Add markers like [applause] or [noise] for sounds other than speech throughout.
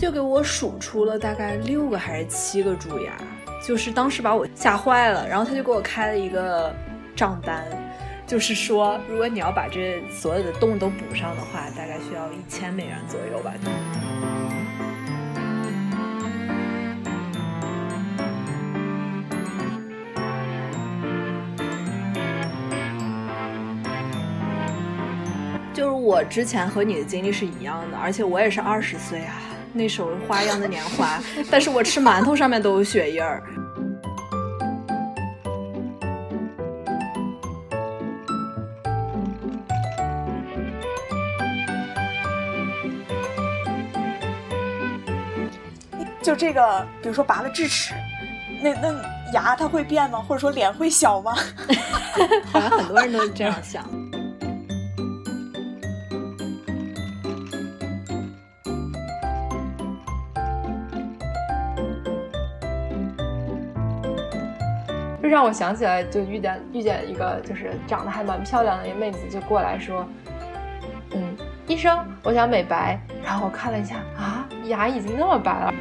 就给我数出了大概六个还是七个蛀牙，就是当时把我吓坏了。然后他就给我开了一个账单，就是说如果你要把这所有的洞都补上的话，大概需要一千美元左右吧。就是我之前和你的经历是一样的，而且我也是二十岁啊，那首花样的年华，但是我吃馒头上面都有血印儿。就这个，比如说拔了智齿，那那牙它会变吗？或者说脸会小吗？[laughs] 好像很多人都这样想。让我想起来，就遇见遇见一个就是长得还蛮漂亮的一个妹子，就过来说：“嗯，医生，我想美白。”然后我看了一下，啊，牙已经那么白了。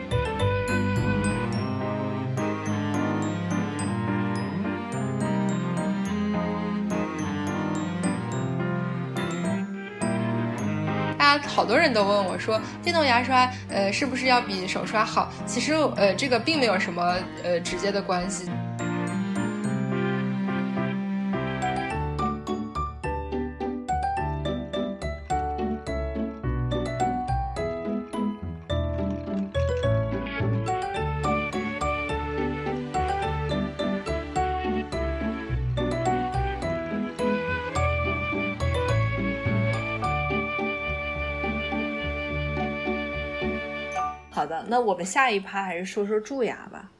大家好多人都问我说，电动牙刷，呃，是不是要比手刷好？其实，呃，这个并没有什么呃直接的关系。的，那我们下一趴还是说说蛀牙吧。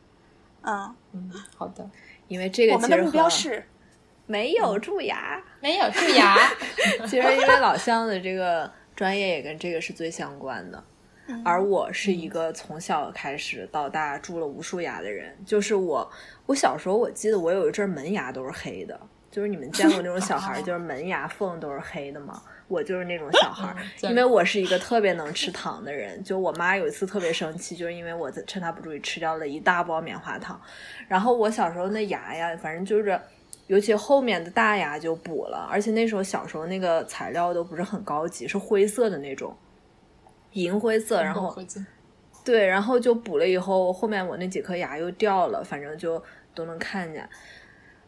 嗯，嗯，好的，因为这个我们的其实和目标是没有蛀牙。没有蛀牙。[laughs] 其实因为老乡的这个专业也跟这个是最相关的，而我是一个从小开始到大蛀了无数牙的人。就是我，我小时候我记得我有一阵门牙都是黑的，就是你们见过那种小孩，[laughs] 就是门牙缝都是黑的吗？我就是那种小孩儿，[laughs] 因为我是一个特别能吃糖的人。就我妈有一次特别生气，就是因为我在趁她不注意吃掉了一大包棉花糖，然后我小时候那牙呀，反正就是。尤其后面的大牙就补了，而且那时候小时候那个材料都不是很高级，是灰色的那种，银灰色，然后对，然后就补了以后，后面我那几颗牙又掉了，反正就都能看见，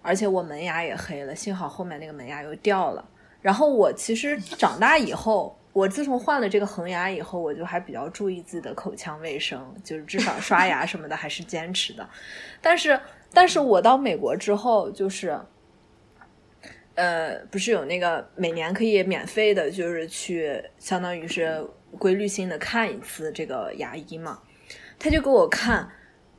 而且我门牙也黑了，幸好后面那个门牙又掉了。然后我其实长大以后，我自从换了这个恒牙以后，我就还比较注意自己的口腔卫生，就是至少刷牙什么的还是坚持的。但是，但是我到美国之后，就是。呃，不是有那个每年可以免费的，就是去相当于是规律性的看一次这个牙医嘛。他就给我看，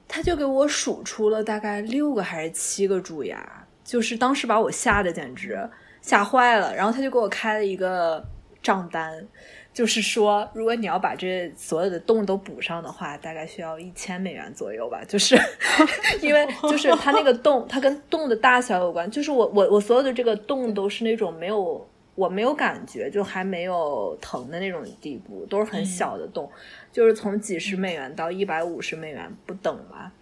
他就给我数出了大概六个还是七个蛀牙，就是当时把我吓得简直吓坏了。然后他就给我开了一个账单，就是说如果你要把这所有的洞都补上的话，大概需要一千美元左右吧。就是 [laughs] 因为就是它那个 [laughs] 洞，它跟洞的大小有关。就是我我我所有的这个洞都是那种没有我没有感觉，就还没有疼的那种地步，都是很小的洞，就是从几十美元到一百五十美元不等吧。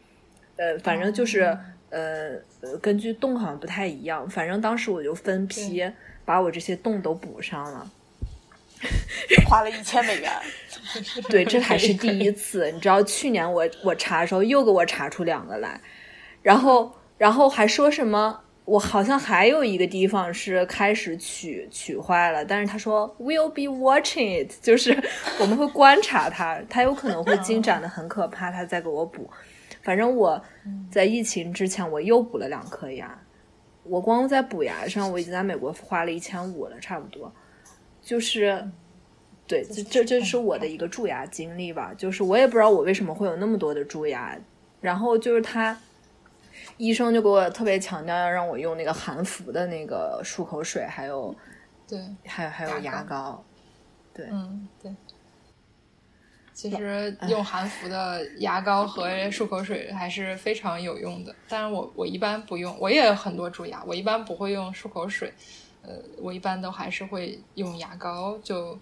呃，反正就是呃呃，根据洞好像不太一样。反正当时我就分批把我这些洞都补上了。[laughs] 花了一千美元，对，这还是第一次。你知道，去年我我查的时候又给我查出两个来，然后然后还说什么，我好像还有一个地方是开始取取坏了，但是他说 we'll be watching it，就是我们会观察它，它有可能会进展的很可怕，他再给我补。反正我在疫情之前我又补了两颗牙，我光在补牙上我已经在美国花了一千五了，差不多。就是，对，这这这是我的一个蛀牙经历吧。就是我也不知道我为什么会有那么多的蛀牙，然后就是他医生就给我特别强调要让我用那个含氟的那个漱口水，还有对，还有还有牙膏，对，嗯，对。其实用韩服的牙膏和漱口水还是非常有用的，但是我我一般不用，我也有很多蛀牙，我一般不会用漱口水。呃，我一般都还是会用牙膏，就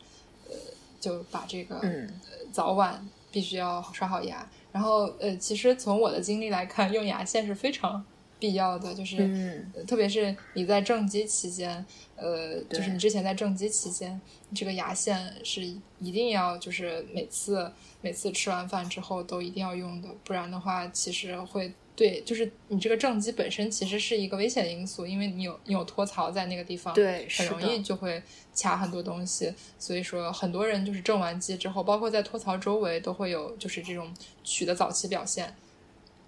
呃就把这个、嗯、早晚必须要刷好牙。然后呃，其实从我的经历来看，用牙线是非常必要的，就是、嗯呃特别是你在正畸期间，呃，就是你之前在正畸期间，这个牙线是一定要就是每次每次吃完饭之后都一定要用的，不然的话其实会对，就是你这个正畸本身其实是一个危险因素，因为你有你有托槽在那个地方，对，很容易，就会卡很多东西，所以说很多人就是正完畸之后，包括在托槽周围都会有就是这种龋的早期表现。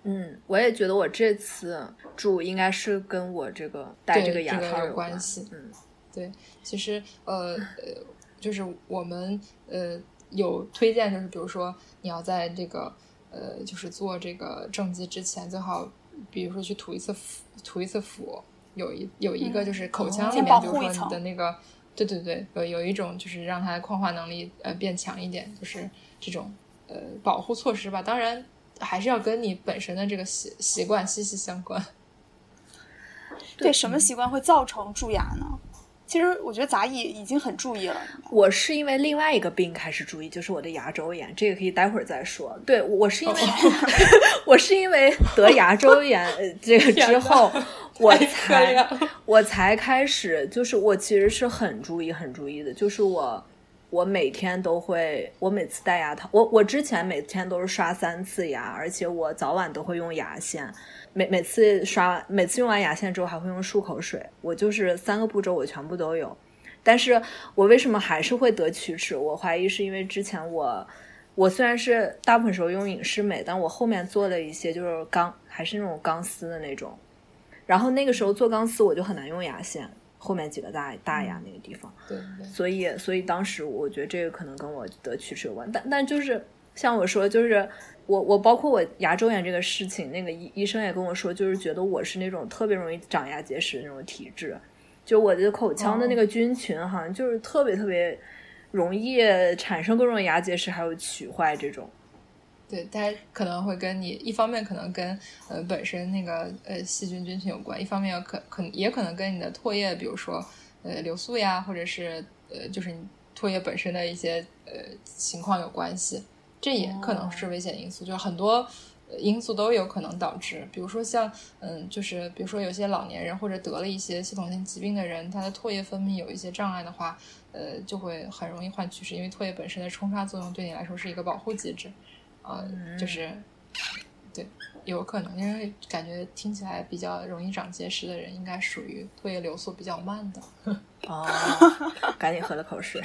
嗯，我也觉得我这次蛀应该是跟我这个戴对这个牙这个有套关关系嗯，对，其实呃呃，就是我们呃有推荐，就是比如说你要在这个呃就是做这个正畸之前，最好比如说去涂一次氟，涂一次氟，有一有一个就是口腔里面，比如说你的那个，对对对，有有一种就是让它的矿化能力呃变强一点，就是这种呃保护措施吧。当然还是要跟你本身的这个习习惯息息相关。[laughs] 对，什么习惯会造成蛀牙呢？其实我觉得杂艺已经很注意了。我是因为另外一个病开始注意，就是我的牙周炎，这个可以待会儿再说。对我是因为、[laughs] 我是因为得牙周炎呃这个之后，我才我才开始，就是我其实是很注意很注意的，就是我我每天都会，我每次戴牙套，我我之前每天都是刷三次牙，而且我早晚都会用牙线。每每次刷，每次用完牙线之后还会用漱口水，我就是三个步骤我全部都有。但是我为什么还是会得龋齿？我怀疑是因为之前我，我虽然是大部分时候用隐适美，但我后面做了一些就是钢，还是那种钢丝的那种。然后那个时候做钢丝我就很难用牙线，后面几个大大牙那个地方。对对。所以，所以当时我觉得这个可能跟我的龋齿有关，但但就是像我说，就是我我包括我牙周炎这个事情，那个医医生也跟我说，就是觉得我是那种特别容易长牙结石的那种体质，就我的口腔的那个菌群好像就是特别特别容易产生各种牙结石，还有龋坏这种。对，它可能会跟你一方面可能跟呃本身那个呃细菌菌群有关，一方面可可也可能跟你的唾液，比如说呃流速呀，或者是呃就是你唾液本身的一些呃情况有关系，这也可能是危险因素，就是很多。呃因素都有可能导致，比如说像，嗯，就是比如说有些老年人或者得了一些系统性疾病的人，他的唾液分泌有一些障碍的话，呃，就会很容易患龋齿，因为唾液本身的冲刷作用对你来说是一个保护机制。呃，就是对，有可能，因为感觉听起来比较容易长结石的人，应该属于唾液流速比较慢的。[laughs] 哦，赶紧喝了口水。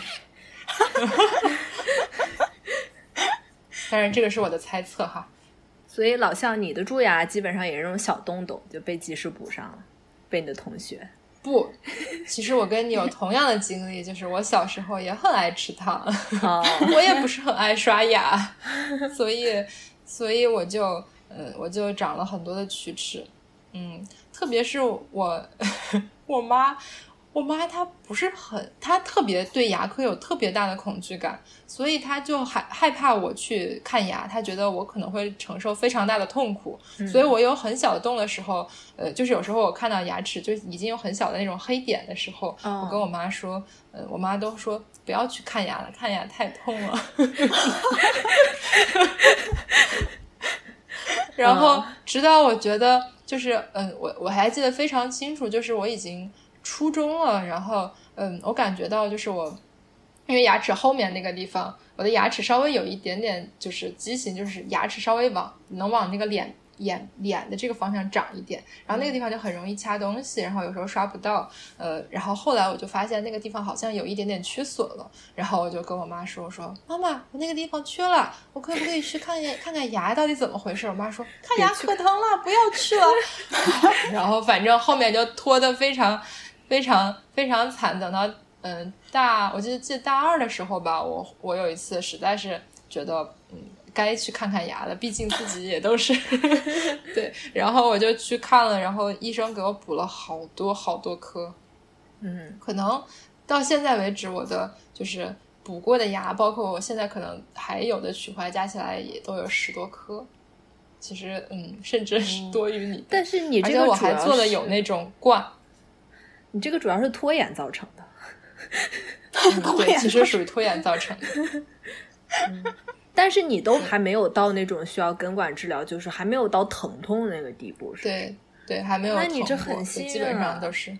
当然，这个是我的猜测哈。所以老向你的蛀牙基本上也是这种小洞洞，就被及时补上了，被你的同学。不，其实我跟你有同样的经历，就是我小时候也很爱吃糖，哦，[laughs] 我也不是很爱刷牙，所以，所以我就，嗯，我就长了很多的龋齿，嗯，特别是我，[laughs] 我妈，我妈她不是很，她特别对牙科有特别大的恐惧感，所以她就害害怕我去看牙，她觉得我可能会承受非常大的痛苦，所以我有很小的洞的时候，呃，就是有时候我看到牙齿就已经有很小的那种黑点的时候，哦我跟我妈说，呃，我妈都说不要去看牙了，看牙太痛了。[laughs] 然后直到我觉得就是，嗯，我我还记得非常清楚，就是我已经初中了，然后，嗯，我感觉到就是我，因为牙齿后面那个地方，我的牙齿稍微有一点点就是畸形，就是牙齿稍微往能往那个脸。眼脸的这个方向长一点，然后那个地方就很容易掐东西，然后有时候刷不到，呃，然后后来我就发现那个地方好像有一点点缺损了，然后我就跟我妈说，我说妈妈，我那个地方缺了，我可不可以去看看看看牙到底怎么回事？我妈说看牙可疼了，不要去了。[laughs] [laughs] 然后反正后面就拖得非常非常非常惨，等到嗯大，我记得记得大二的时候吧，我我有一次实在是觉得嗯。该去看看牙了，毕竟自己也都是 [laughs] 对，然后我就去看了，然后医生给我补了好多好多颗，嗯，可能到现在为止，我的就是补过的牙，包括我现在可能还有的龋坏，加起来也都有十多颗。其实，嗯，甚至是多于你的。但是你这个我还做的有那种冠，你这个主要是拖延造成的。[laughs] 嗯对，其实属于 [laughs] 拖延造成的。[laughs] 但是你都还没有到那种需要根管治疗，就是还没有到疼痛那个地步，是吧？对对，还没有那。你这很幸基本运啊上都是。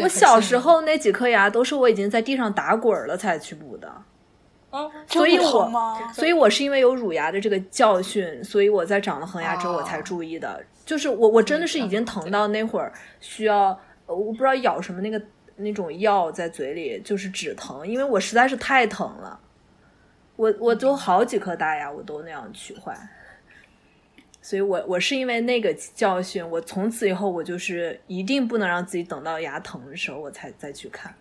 我小时候那几颗牙都是我已经在地上打滚儿了才去补的，哦，所以我吗？所以我是因为有乳牙的这个教训，所以我在长了恒牙之后哦我才注意的。就是我我真的是已经疼到那会儿需要，呃我不知道咬什么那个那种药在嘴里，就是止疼，因为我实在是太疼了。我我就好几颗大牙我都那样取坏，所以我我是因为那个教训，我从此以后我就是一定不能让自己等到牙疼的时候我才再去看。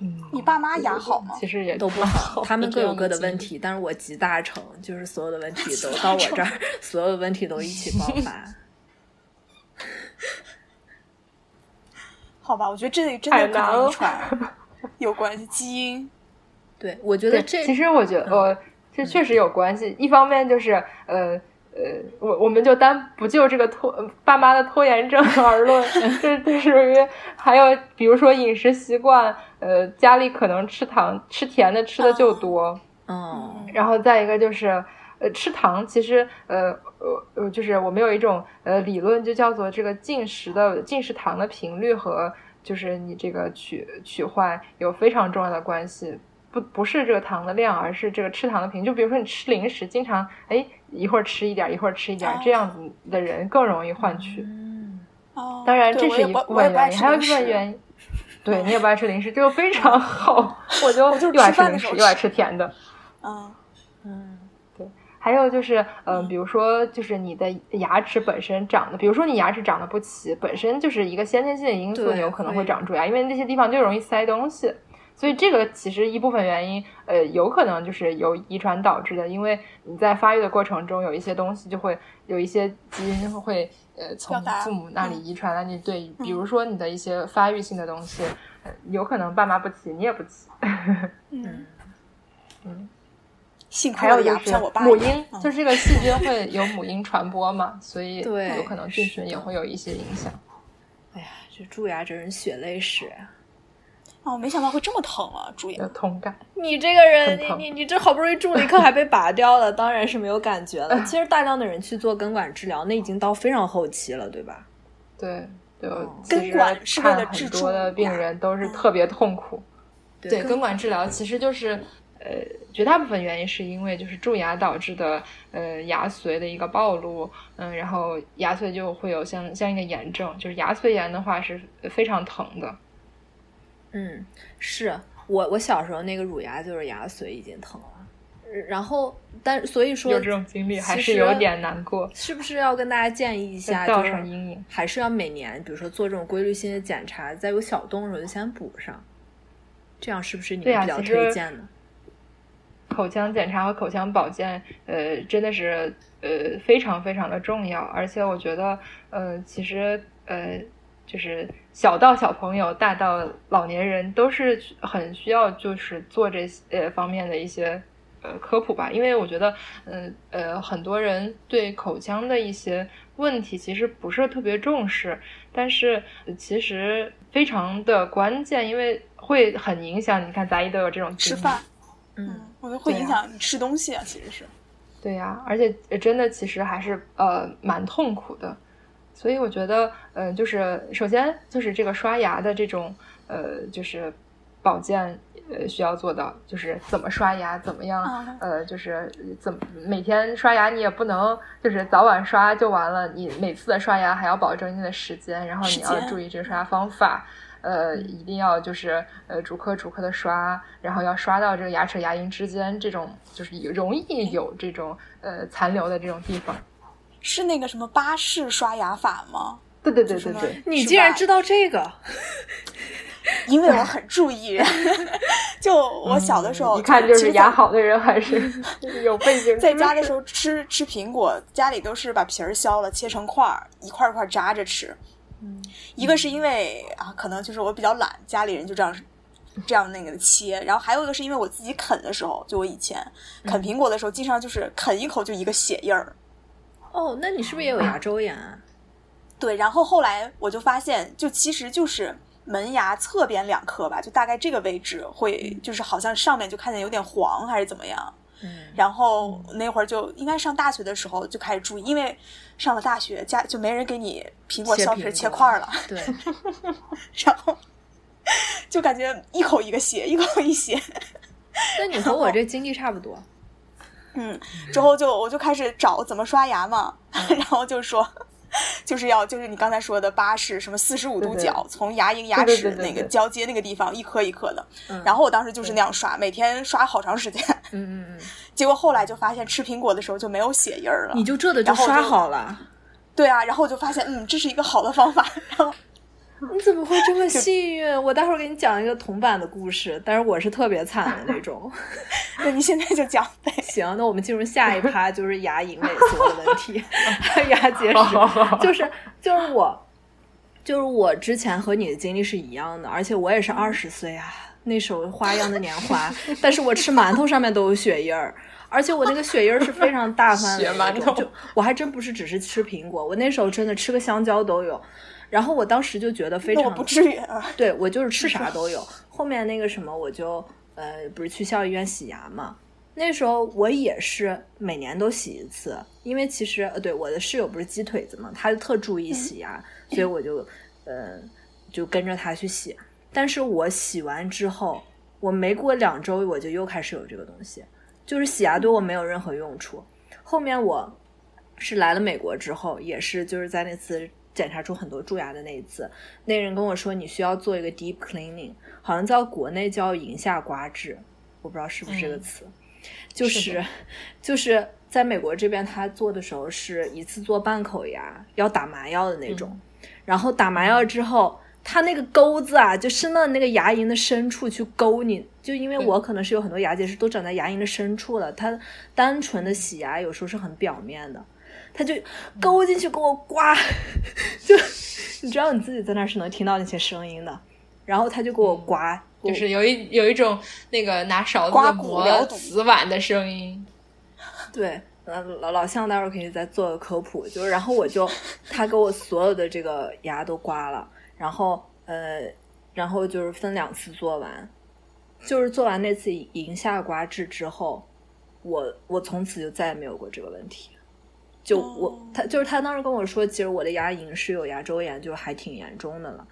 嗯你爸妈牙好吗？其实也都不好，他们各有各的问。题，但是我集大成，就是所有的问题都 [laughs] 到我这儿，所有的问题都一起爆发。[laughs] 好吧，我觉得这真的跟遗传有关系，基因。[laughs] 对，我觉得，这其实我觉得，呃，这确实有关系。一方面就是，呃呃，我我们就单不就这个拖呃爸妈的拖延症而论，这这属于还有比如说饮食习惯，呃，家里可能吃糖吃甜的吃的就多，嗯然后再一个就是，呃，吃糖其实，呃呃呃，就是我们有一种呃理论，就叫做这个进食的进食糖的频率和就是你这个取取换有非常重要的关系。不不是这个糖的量，而是这个吃糖的频率。就比如说你吃零食，经常哎一会儿吃一点，一会儿吃一点，哦这样子的人更容易换取。嗯，哦，当然，这是一部分原因，[laughs] 还有一部分原因，对你也不爱吃零食，这个非常 [laughs] 好。我就我就又爱吃零食，又爱吃吃甜的。嗯嗯还有就是，嗯、比如说，就是你的牙齿本身长的，比如说你牙齿长得不齐，本身就是一个先天性的因素，你有可能会会长蛀牙，因为那些地方就容易塞东西。所以这个其实一部分原因，呃，有可能就是由遗传导致的，因为你在发育的过程中，有一些东西就会有一些基因会呃从父母那里嗯。遗传到你，对，比如说你的一些发育性的东西，呃有可能爸妈不齐，你也不齐。[laughs] 嗯。嗯，幸亏还有牙不像我爸母婴，就是这个细菌会有母婴传播嘛，[laughs] 所以对有可能菌群也会有一些影响。哎呀，这蛀牙真是血泪史啊。哦，没想到会这么疼啊，蛀牙有。同感，你这个人，你你你这好不容易蛀了一颗还被拔掉了，[laughs] 当然是没有感觉了。[laughs] 其实大量的人去做根管治疗，那已经到非常后期了，对吧？对，就哦根管是为了治蛀很多的病人都是嗯特别痛苦。对，根根管治疗其实就是呃，绝大部分原因是因为就是蛀牙导致的呃牙髓的一个暴露，嗯，然后牙髓就会有相相应的炎症，就是牙髓炎的话是非常疼的。嗯，是我我小时候那个乳牙就是牙髓已经疼了，然后但所以说有这种经历还是有点难过，是不是要跟大家建议一下，造就是成阴影。还是要每年，比如说做这种规律性的检查，在有小洞的时候就先补上，这样是不是你们比较推荐的？口腔检查和口腔保健，呃，真的是呃非常非常的重要，而且我觉得，呃，其实呃，就是小到小朋友，大到老年人，都是很需要就是做这些呃方面的一些呃科普吧，因为我觉得，嗯呃很多人对口腔的一些问题其实不是特别重视，但是呃其实非常的关键，因为会很影响。你看，咱一都有这种吃饭，嗯，嗯，我觉得会影响你吃东西啊，其实是。对呀、而且呃真的其实还是呃蛮痛苦的，所以我觉得，呃，就是首先就是这个刷牙的这种呃就是保健呃需要做到，就是怎么刷牙，怎么样啊呃就是怎么每天刷牙你也不能就是早晚刷就完了，你每次的刷牙还要保证一定的时间，然后你要注意这个刷牙方法。呃，一定要就是呃逐颗逐颗的刷，然后要刷到这个牙齿牙龈之间这种就是有容易有这种呃残留的这种地方。是那个什么巴氏刷牙法吗？对对对对对，你竟然知道这个？[laughs] 因为我很注意，[laughs] 就我小的时候，嗯一看就是牙好的人还是 [laughs] 有背景。在家的时候吃吃苹果，家里都是把皮儿削了，切成块儿，一块儿一块儿扎着吃。嗯，一个是因为啊，可能就是我比较懒，家里人就这样这样那个切。然后还有一个是因为我自己啃的时候，就我以前啃苹果的时候，经常就是啃一口就一个血印儿。哦，那你是不是也有牙周炎啊？[coughs] 对，然后后来我就发现，就其实就是门牙侧边两颗吧，就大概这个位置会，就是好像上面就看见有点黄还是怎么样。嗯，然后那会儿就应该上大学的时候就开始注意，因为上了大学家就没人给你苹果削皮切块儿了，对，[laughs] 然后就感觉一口一个血，一口一血。那你和我这经历差不多。[laughs] 嗯，之后就我就开始找怎么刷牙嘛，[laughs] 然后就说。就是要就是你刚才说的八式什么四十五度角，从牙龈牙齿那个交接那个地方一颗一颗的。然后我当时就是那样刷，每天刷好长时间。嗯嗯嗯。[laughs] 结果后来就发现吃苹果的时候就没有血印儿了。你就这的就刷好了。对啊，然后我就发现嗯，这是一个好的方法。然后。[laughs] 你怎么会这么幸运？我待会儿给你讲一个同版的故事，但是我是特别惨的那种。[laughs] 那你现在就讲呗。行，那我们进入下一趴，就是牙龈萎缩的问题，[laughs] 还有牙结石。就是就是我，就是我之前和你的经历是一样的，而且我也是二十岁啊，那时候花样的年华。但是我吃馒头上面都有血印儿，而且我那个血印儿是非常大范围的。馒头，就我还真不是只是吃苹果，我那时候真的吃个香蕉都有。然后我当时就觉得非常不至于啊，对我就是吃啥都有。后面那个什么，我就呃不是去校医院洗牙嘛。那时候我也是每年都洗一次，因为其实呃对我的室友不是鸡腿子嘛，他就特注意洗牙，所以我就呃就跟着他去洗。但是我洗完之后，我没过两周我就又开始有这个东西，就是洗牙对我没有任何用处。后面我是来了美国之后，也是就是在那次。检查出很多蛀牙的那一次，那人跟我说你需要做一个 deep cleaning，好像在国内叫龈下刮治，我不知道是不是这个词，就是就是在美国这边他做的时候是一次做半口牙，要打麻药的那种，然后打麻药之后，他那个钩子啊就伸到那个牙龈的深处去勾你，就因为我可能是有很多牙结石都长在牙龈的深处了，他单纯的洗牙有时候是很表面的。他就勾进去给我刮，就你知道你自己在那儿是能听到那些声音的，然后他就给我刮，就是有一有一种那个拿勺子磨瓷碗的声音。对，呃，老老向待会儿可以再做个科普，就是然后我就他给我所有的这个牙都刮了，然后呃，然后就是分两次做完，就是做完那次龈下刮治之后，我我从此就再也没有过这个问题。就我他就是他当时跟我说，其实我的牙龈是有牙周炎，就还挺严重的了。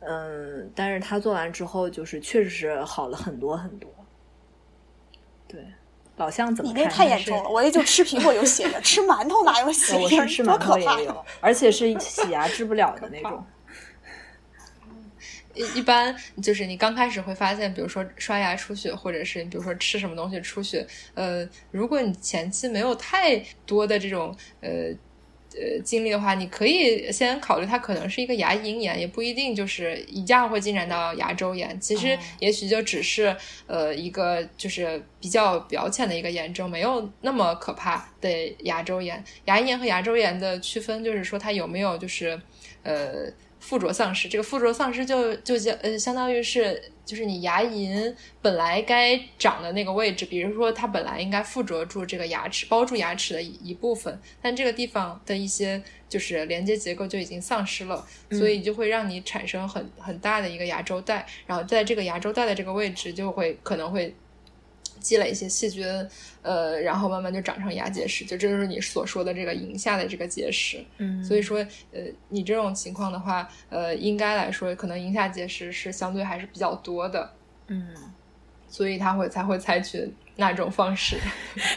嗯，但是他做完之后，就是确实是好了很多很多。对，老向怎么？你那太严重了，我也就吃苹果有血的，吃馒头哪有 [laughs] 血？我是吃馒头也有，而且是洗牙治不了的那种。一一般就是你刚开始会发现，比如说刷牙出血，或者是你比如说吃什么东西出血，呃，如果你前期没有太多的这种呃呃经历的话，你可以先考虑它可能是一个牙龈炎，也不一定就是一样会进展到牙周炎。其实也许就只是呃一个就是比较表浅的一个炎症，没有那么可怕的牙周炎。牙龈炎和牙周炎的区分就是说它有没有就是呃。附着丧失，这个附着丧失就就相呃，相当于是就是你牙龈本来该长的那个位置，比如说它本来应该附着住这个牙齿，包住牙齿的一一部分，但这个地方的一些就是连接结构就已经丧失了，所以就会让你产生很很大的一个牙周袋，然后在这个牙周袋的这个位置就会可能会。积累一些细菌，呃，然后慢慢就长成牙结石，就这就是你所说的这个龈下的这个结石。嗯，所以说，呃，你这种情况的话，呃，应该来说，可能龈下结石是相对还是比较多的。嗯，所以他会才会采取那种方式，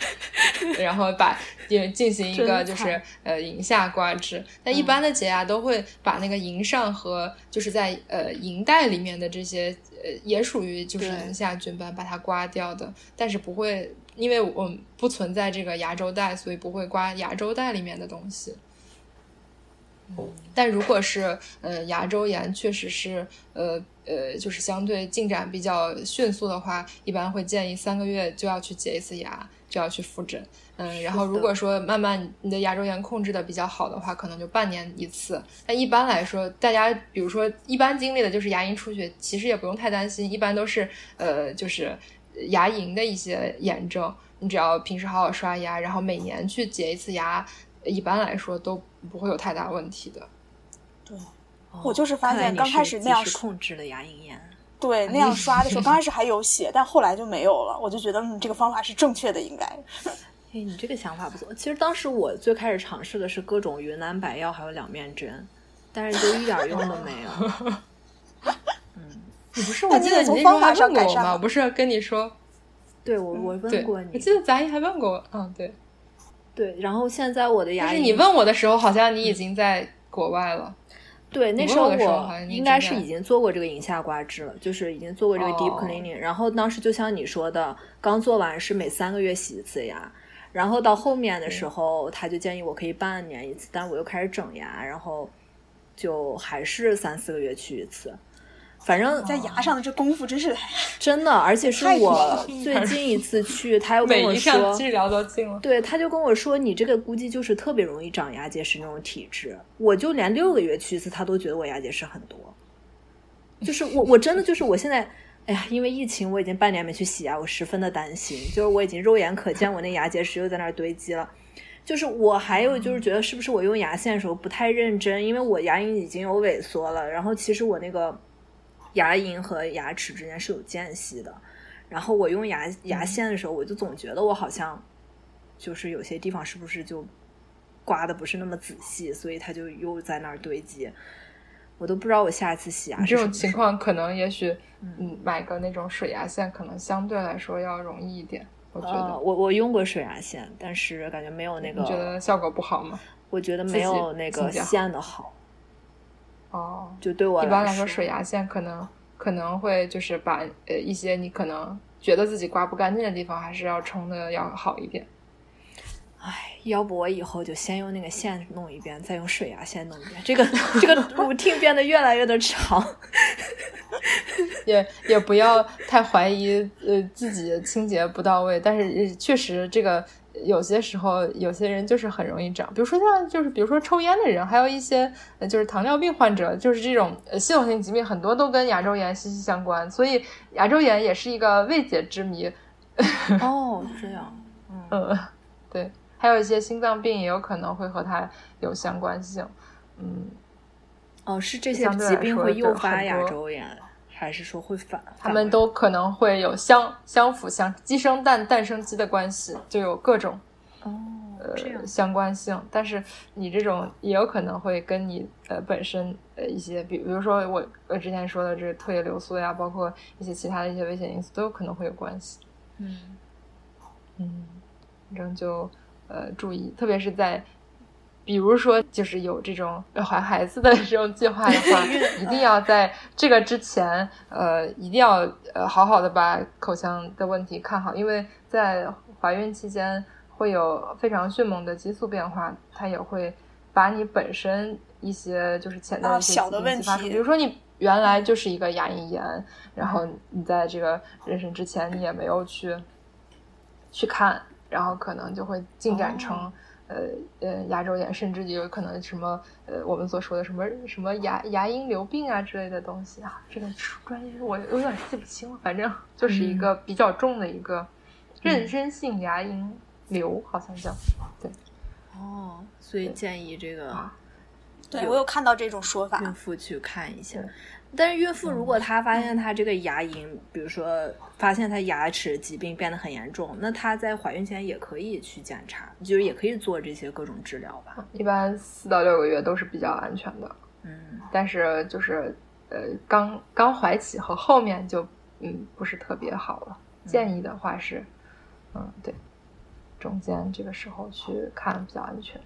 [laughs] 然后把进进行一个就是呃龈下刮治。但一般的洁牙都会把那个龈上和就是在呃龈袋里面的这些。呃，也属于就是龈下菌斑把它刮掉的，但是不会，因为我们不存在这个牙周袋，所以不会刮牙周袋里面的东西。但如果是呃牙周炎，确实是呃呃，就是相对进展比较迅速的话，一般会建议三个月就要去洁一次牙，就要去复诊。嗯，然后如果说慢慢你的牙周炎控制的比较好的话，可能就半年一次。但一般来说，大家比如说一般经历的就是牙龈出血，其实也不用太担心，一般都是呃就是牙龈的一些炎症。你只要平时好好刷牙，然后每年去洁一次牙，一般来说都不会有太大问题的。对，我就是发现刚开始那样控制的牙龈炎。对，那样刷的时候，[laughs] 刚开始还有血，但后来就没有了。我就觉得，嗯，这个方法是正确的，应该。[laughs] 哎，你这个想法不错。其实当时我最开始尝试的是各种云南白药，还有两面针，但是就一点用都没有。[laughs] 嗯，你不是？我记得你那时候还问过我吗？不是跟你说？对，我我问过你。我记得咱也还问过。嗯，对。对，然后现在我的牙，是你问我的时候，好像你已经在国外了。对，那时候我应该是已经做过这个龈下刮治了，就是已经做过这个 deep cleaning。然后当时就像你说的，刚做完是每三个月洗一次牙，然后到后面的时候，他就建议我可以半年一次，但我又开始整牙，然后就还是三四个月去一次。反正在牙上的这功夫真是 [laughs] 真的，而且是我 [laughs] 最近一次去，他又跟我说治疗都进了。对，他就跟我说，你这个估计就是特别容易长牙结石那种体质。我就连六个月去一次，他都觉得我牙结石很多。就是我，我真的就是我现在，哎呀，因为疫情，我已经半年没去洗牙，我十分的担心。就是我已经肉眼可见，我那牙结石又在那儿堆积了。就是我还有就是觉得是不是我用牙线的时候不太认真，因为我牙龈已经有萎缩了，然后其实我那个。牙龈和牙齿之间是有间隙的，然后我用牙牙线的时候，我就总觉得我好像就是有些地方是不是就刮的不是那么仔细，所以它就又在那儿堆积，我都不知道我下一次洗牙这种情况可能也许嗯买个那种水牙线可能相对来说要容易一点，我觉得我我用过水牙线，但是感觉没有那个觉得效果不好吗？我觉得没有那个线的好。哦，就对我一般来说，水牙线可能可能会就是把呃一些你可能觉得自己刮不干净的地方，还是要冲的要好一点。哎，要不我以后就先用那个线弄一遍，再用水牙线弄一遍。这个这个 routine 变得越来越的长，[laughs] 也也不要太怀疑呃自己清洁不到位，但是确实这个。有些时候，有些人就是很容易长，比如说像就是比如说抽烟的人，还有一些就是糖尿病患者，就是这种系统性疾病，很多都跟牙周炎息息相关，所以牙周炎也是一个未解之谜。[laughs] 哦，这样，嗯，[laughs] 对，还有一些心脏病也有可能会和它有相关性，嗯，哦，是这些疾病会诱发牙周炎。还是说会反？他们都可能会有相相辅相鸡生蛋，蛋生鸡的关系，就有各种哦呃相关性。但是你这种也有可能会跟你呃本身呃一些，比比如说我我之前说的这个唾液流速呀，包括一些其他的一些危险因素，都有可能会有关系。嗯嗯，反正就呃注意，特别是在。比如说，就是有这种怀孩子的 [laughs] 这种计划的话，[laughs] 一定要在这个之前，呃，一定要呃好好的把口腔的问题看好，因为在怀孕期间会有非常迅猛的激素变化，它也会把你本身一些就是潜在的一些疾病激发出。比如说你原来就是一个牙龈炎，然后你在这个妊娠之前你也没有去去看，然后可能就会进展成。呃呃，牙周炎，甚至有可能什么呃，我们所说的什么什么牙牙龈瘤病啊之类的东西啊，这个专业我有点记不清了，反正就是一个比较重的一个妊娠性牙龈瘤，好像叫对。哦，所以建议这个，对我有看到这种说法，孕妇去看一下。但是孕妇如果她发现她这个牙龈，比如说发现她牙齿疾病变得很严重，那她在怀孕前也可以去检查，就是也可以做这些各种治疗吧。一般四到六个月都是比较安全的。嗯，但是就是呃刚刚怀起和后面就嗯不是特别好了。建议的话是，嗯对，中间这个时候去看比较安全。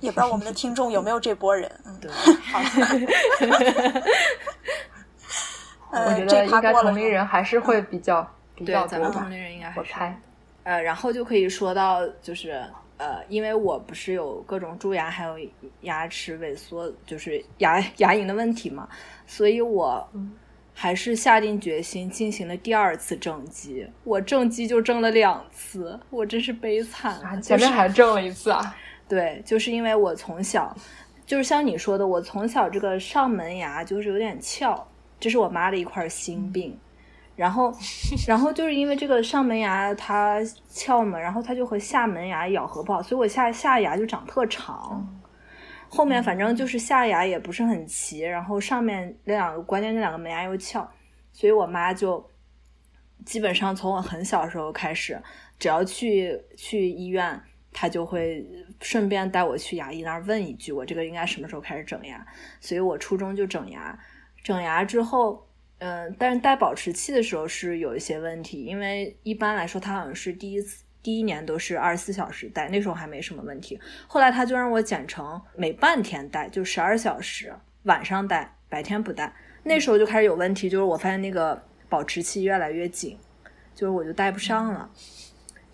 也不知道我们的听众有没有这波人。嗯，对，好。[laughs] 我觉得应该同龄人还是会比较比较多吧。同龄人应该我猜。呃，然后就可以说到，就是呃，因为我不是有各种蛀牙，还有牙齿萎缩，就是牙牙龈的问题嘛，所以我还是下定决心进行了第二次正畸。我正畸就正了两次，我真是悲惨。前面还正了一次啊？对，就是因为我从小，就是像你说的，我从小这个上门牙就是有点翘。这是我妈的一块心病，然后，[laughs] 然后就是因为这个上门牙它翘嘛，然后它就和下门牙咬合不好，所以我下下牙就长特长，后面反正就是下牙也不是很齐，然后上面那两个关键那两个门牙又翘，所以我妈就基本上从我很小时候开始，只要去去医院，他就会顺便带我去牙医那儿问一句，我这个应该什么时候开始整牙。所以我初中就整牙，整牙之后，嗯，但是戴保持器的时候是有一些问题，因为一般来说，它好像是第一次。第一年都是二十四小时戴，那时候还没什么问题。后来他就让我减成每半天戴，就十二小时，晚上戴，白天不戴。那时候就开始有问题，就是我发现那个保持器越来越紧，就是我就戴不上了。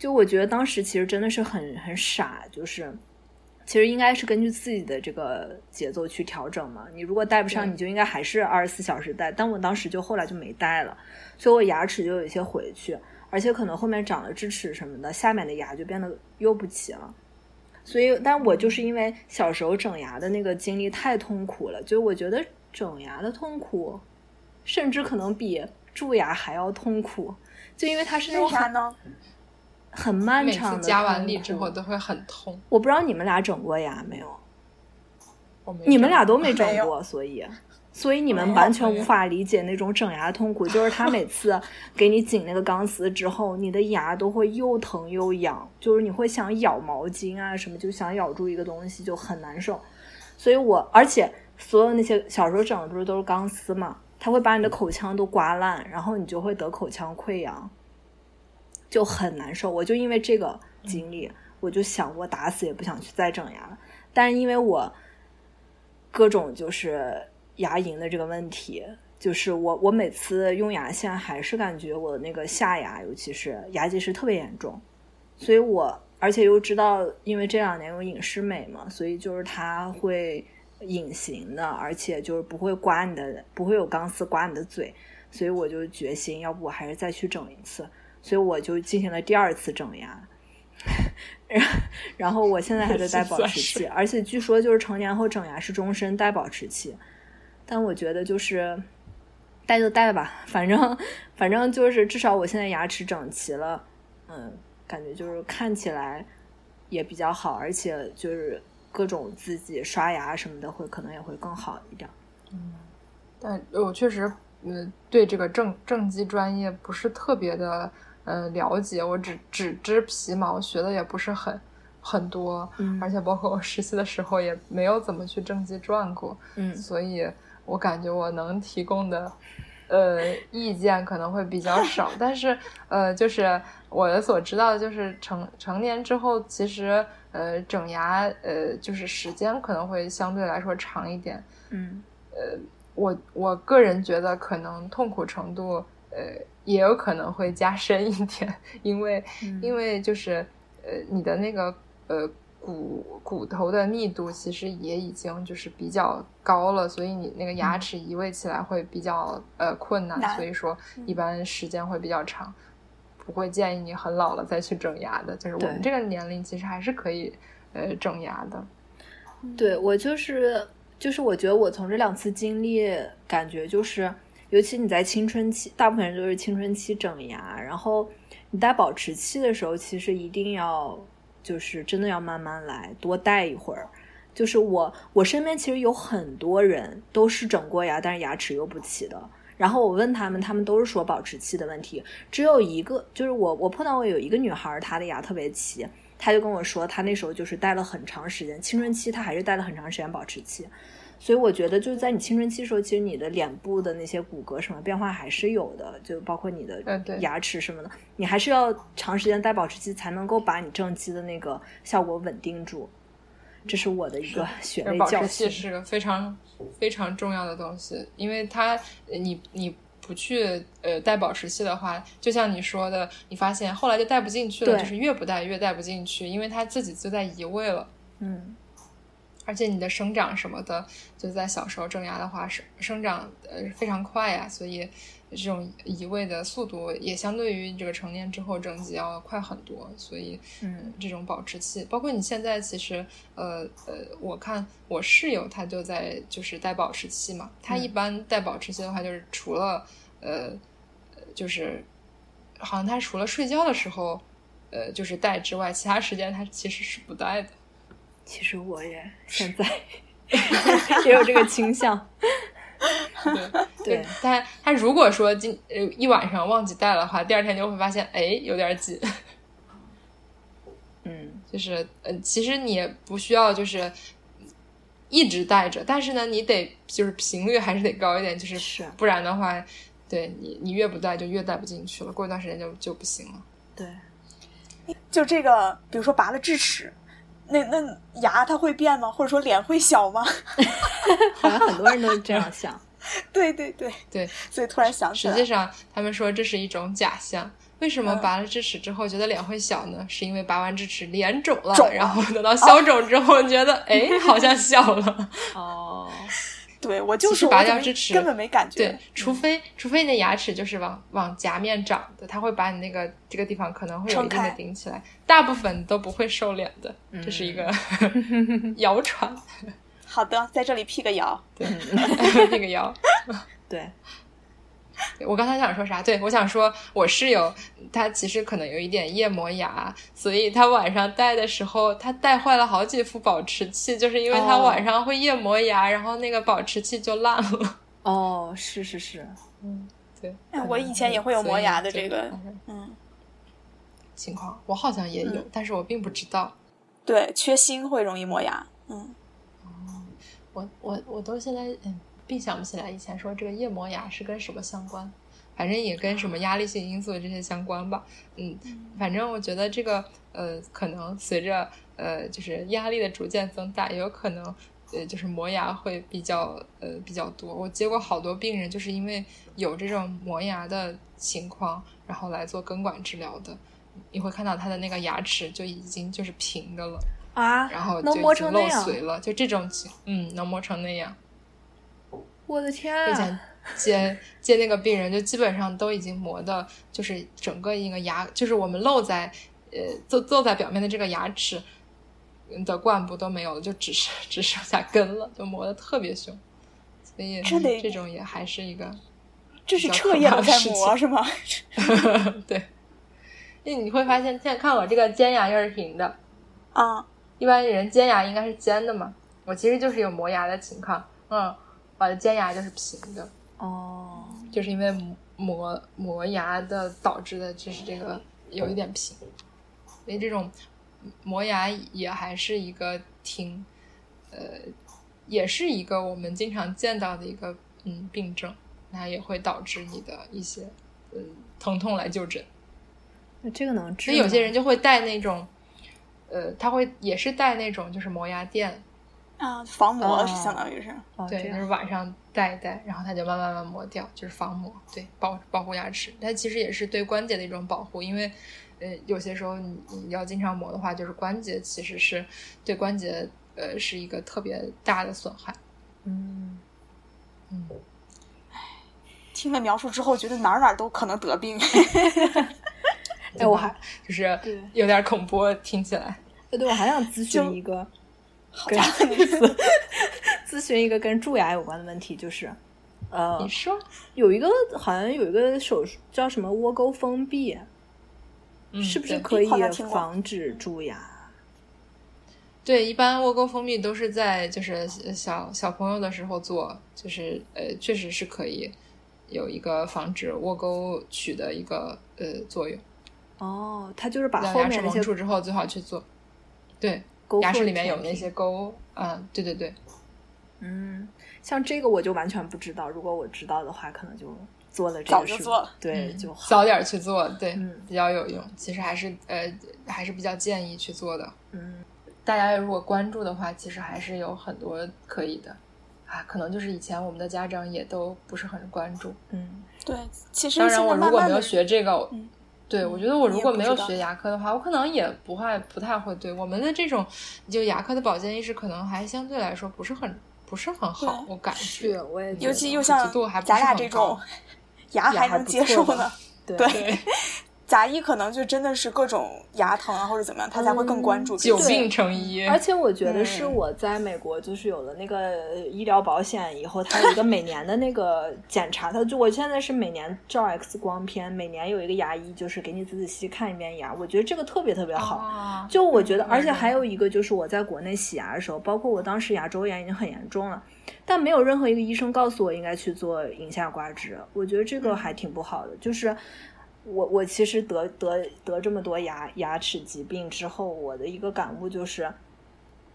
就我觉得当时其实真的是很很傻，就是其实应该是根据自己的这个节奏去调整嘛。你如果戴不上，你就应该还是二十四小时戴。但我当时就后来就没戴了，所以我牙齿就有一些回去。而且可能后面长了智齿什么的，下面的牙就变得又不齐了。所以，但我就是因为小时候整牙的那个经历太痛苦了，就我觉得整牙的痛苦，甚至可能比蛀牙还要痛苦。就因为它是那种很漫长的，加完力之后都会很痛。我不知道你们俩整过牙没有？你们俩都 [laughs] 没整过，所以。所以你们完全无法理解那种整牙痛苦，就是他每 [laughs] 次给你紧那个钢丝之后，你的牙都会又疼又痒，就是你会想咬毛巾啊什么，就想咬住一个东西，就很难受。所以我而且所有那些小时候整的不是都是钢丝嘛，它会把你的口腔都刮烂，然后你就会得口腔溃疡，就很难受。我就因为这个经历，我就想我打死也不想去再整牙了，但是因为我各种就是。牙龈的这个问题，就是我我每次用牙线还是感觉我那个下牙，尤其是牙结石特别严重，所以我而且又知道，因为这两年有隐适美嘛，所以就是它会隐形的，而且就是不会刮你的，不会有钢丝刮你的嘴，所以我就决心，要不我还是再去整一次，所以我就进行了第二次整牙，然然后我现在还在 [laughs] 戴保持器，而且据说就是成年后整牙是终身戴保持器。但我觉得就是戴就戴吧，反正反正就是至少我现在牙齿整齐了，嗯，感觉就是看起来也比较好，而且就是各种自己刷牙什么的会可能也会更好一点。嗯，但我确实嗯对这个正正畸专业不是特别的呃了解，我只只知皮毛，学的也不是很很多，嗯，而且包括我实习的时候也没有怎么去正畸转过，嗯，所以。我感觉我能提供的，呃，意见可能会比较少，但是，呃，就是我的所知道的，就是成成年之后，其实，呃，整牙，呃，就是时间可能会相对来说长一点，嗯，呃，我我个人觉得可能痛苦程度，呃，也有可能会加深一点，[laughs] 因为，因为就是，呃，你的那个，呃。骨骨头的密度其实也已经就是比较高了，所以你那个牙齿移位起来会比较呃困难，所以说一般时间会比较长，不会建议你很老了再去整牙的。就是我们这个年龄其实还是可以呃整牙的。对我就是就是我觉得我从这两次经历感觉就是，尤其你在青春期，大部分人都是青春期整牙，然后你戴保持器的时候，其实一定要。就是真的要慢慢来，多戴一会儿。就是我，我身边其实有很多人都是整过牙，但是牙齿又不齐的。然后我问他们，他们都是说保持器的问题。只有一个，就是我，我碰到过有一个女孩，她的牙特别齐，她就跟我说，她那时候就是戴了很长时间，青春期她还是戴了很长时间保持器。所以我觉得，就是在你青春期的时候，其实你的脸部的那些骨骼什么变化还是有的，就包括你的牙齿什么的，你还是要长时间戴保持器才能够把你正畸的那个效果稳定住。这是我的一个血泪教训。是个非常非常重要的东西，因为它你你不去呃戴保持器的话，就像你说的，你发现后来就戴不进去了，就是越不戴越戴不进去，因为它自己就在移位了。嗯。而且你的生长什么的，就在小时候正牙的话，生生长呃非常快呀，所以这种移位的速度也相对于这个成年之后正畸要快很多。所以，嗯，这种保持器，包括你现在其实，呃呃，我看我室友他就在就是戴保持器嘛，他一般戴保持器的话，就是除了呃，就是好像他除了睡觉的时候，呃，就是戴之外，其他时间他其实是不戴的。其实我也 [laughs] 现在也有这个倾向，对，[laughs] 对，但他如果说今呃一晚上忘记带的话，第二天就会发现，哎，有点紧。嗯，[laughs] 就是呃，其实你也不需要就是一直带着，但是呢，你得就是频率还是得高一点，就是是不然的话，对你你越不带就越带不进去了，过一段时间就就不行了。对，就这个，比如说拔了智齿，那那牙它会变吗？或者说脸会小吗？[laughs] 好像很多人都这样想。[laughs] 对对对对，所以突然想起来，实际上他们说这是一种假象。为什么嗯拔了智齿之后觉得脸会小呢？是因为拔完智齿脸肿了，肿了然后等到消肿之后觉得 [laughs] 哎好像小了。哦，对我就是拔掉智齿根本没感觉。对，除非除非你的牙齿就是往往颊面长的，它会把你那个这个地方可能会有撑一定的开顶起来，大部分都不会瘦脸的，这是一个 [laughs] 谣传。[laughs] 好的，在这里辟个谣。对，[laughs] 辟个谣。对，[laughs] 我刚才想说啥？对我想说，我室友他其实可能有一点夜磨牙，所以他晚上戴的时候，他戴坏了好几副保持器，就是因为他哦晚上会夜磨牙，然后那个保持器就烂了。[laughs] 哦，是是是，嗯，对。哎，我以前也会有磨牙的这个嗯，情况，我好像也有，嗯但是我并不知道。对，缺锌会容易磨牙。嗯，哦我我我都现在嗯，并想不起来以前说这个夜磨牙是跟什么相关，反正也跟什么压力性因素这些相关吧。嗯，反正我觉得这个呃，可能随着呃就是压力的逐渐增大，也有可能呃就是磨牙会比较呃比较多。我接过好多病人就是因为有这种磨牙的情况，然后来做根管治疗的。你会看到他的那个牙齿就已经就是平的了，啊，然后就能磨已经漏成那样，髓了，就这种情，嗯，能磨成那样。我的天啊以前！[laughs] 接接那个病人，就基本上都已经磨的，就是整个一个牙，就是我们露在呃露露在表面的这个牙齿的冠部都没有了，就只是只剩下根了，就磨的特别凶。所以这得这种也还是一个这是彻夜的在磨是吗？[laughs] 对。因为你会发现，现在看我这个尖牙又是平的，啊，一般人尖牙应该是尖的嘛，我其实就是有磨牙的情况，嗯，我的尖牙就是平的。哦，就是因为磨磨牙的导致的，就是这个有一点平，所以这种磨牙也还是一个挺，呃，也是一个我们经常见到的一个嗯病症，它也会导致你的一些嗯疼痛来就诊。那这个能治吗？所以有些人就会带那种，呃，他会也是带那种就是磨牙垫，啊，防磨哦是相当于是。哦，对，就是晚上戴一戴，然后它就慢慢慢磨掉，就是防磨，对，保保护牙齿。它其实也是对关节的一种保护，因为呃有些时候你你要经常磨的话，就是关节其实是对关节呃是一个特别大的损害。嗯，嗯，听了描述之后，觉得哪儿哪儿都可能得病。[laughs] 哎，我还就是有点恐怖，听起来。对对，我还想咨询一个好跟家 [laughs] 伙，你是咨询一个跟蛀牙有关的问题，就是呃你，说，有一个好像有一个手术叫什么窝沟封闭，嗯，是不是可以防止蛀牙？对，一般窝沟封闭都是在就是小小朋友的时候做，就是呃，确实是可以有一个防止窝沟龋的一个呃作用。哦，它就是把牙齿蒙后面那些住之后，最好去做。对，牙齿里面有那些沟，啊，对对对，嗯，像这个我就完全不知道，如果我知道的话，可能就做了这早个事就做了对，嗯就好。早点儿去做，对，嗯比较有用。其实还是呃，还是比较建议去做的。嗯大家如果关注的话，其实还是有很多可以的。啊，可能就是以前我们的家长也都不是很关注。嗯对，其实当然，我如果没有学这个，嗯对我觉得我如果没有学牙科的话，我可能也不会不太会对我们的这种就牙科的保健意识，可能还相对来说不是很不是很好，我感觉。是，我也尤其又像咱俩这种牙还能接受呢，对对对，杂医可能就真的是各种牙疼啊或者怎么样，他才会更关注久病成医。而且我觉得是我在美国就是有了那个医疗保险以后，它有一个每年的那个检查，它就我现在是每年照 X 光片，每年有一个牙医就是给你仔仔细看一遍牙，我觉得这个特别特别好。就我觉得，而且还有一个就是我在国内洗牙的时候，包括我当时牙周炎已经很严重了，但没有任何一个医生告诉我应该去做龈下刮治，我觉得这个还挺不好的，就是。我我其实得得得这么多牙牙齿疾病之后，我的一个感悟就是，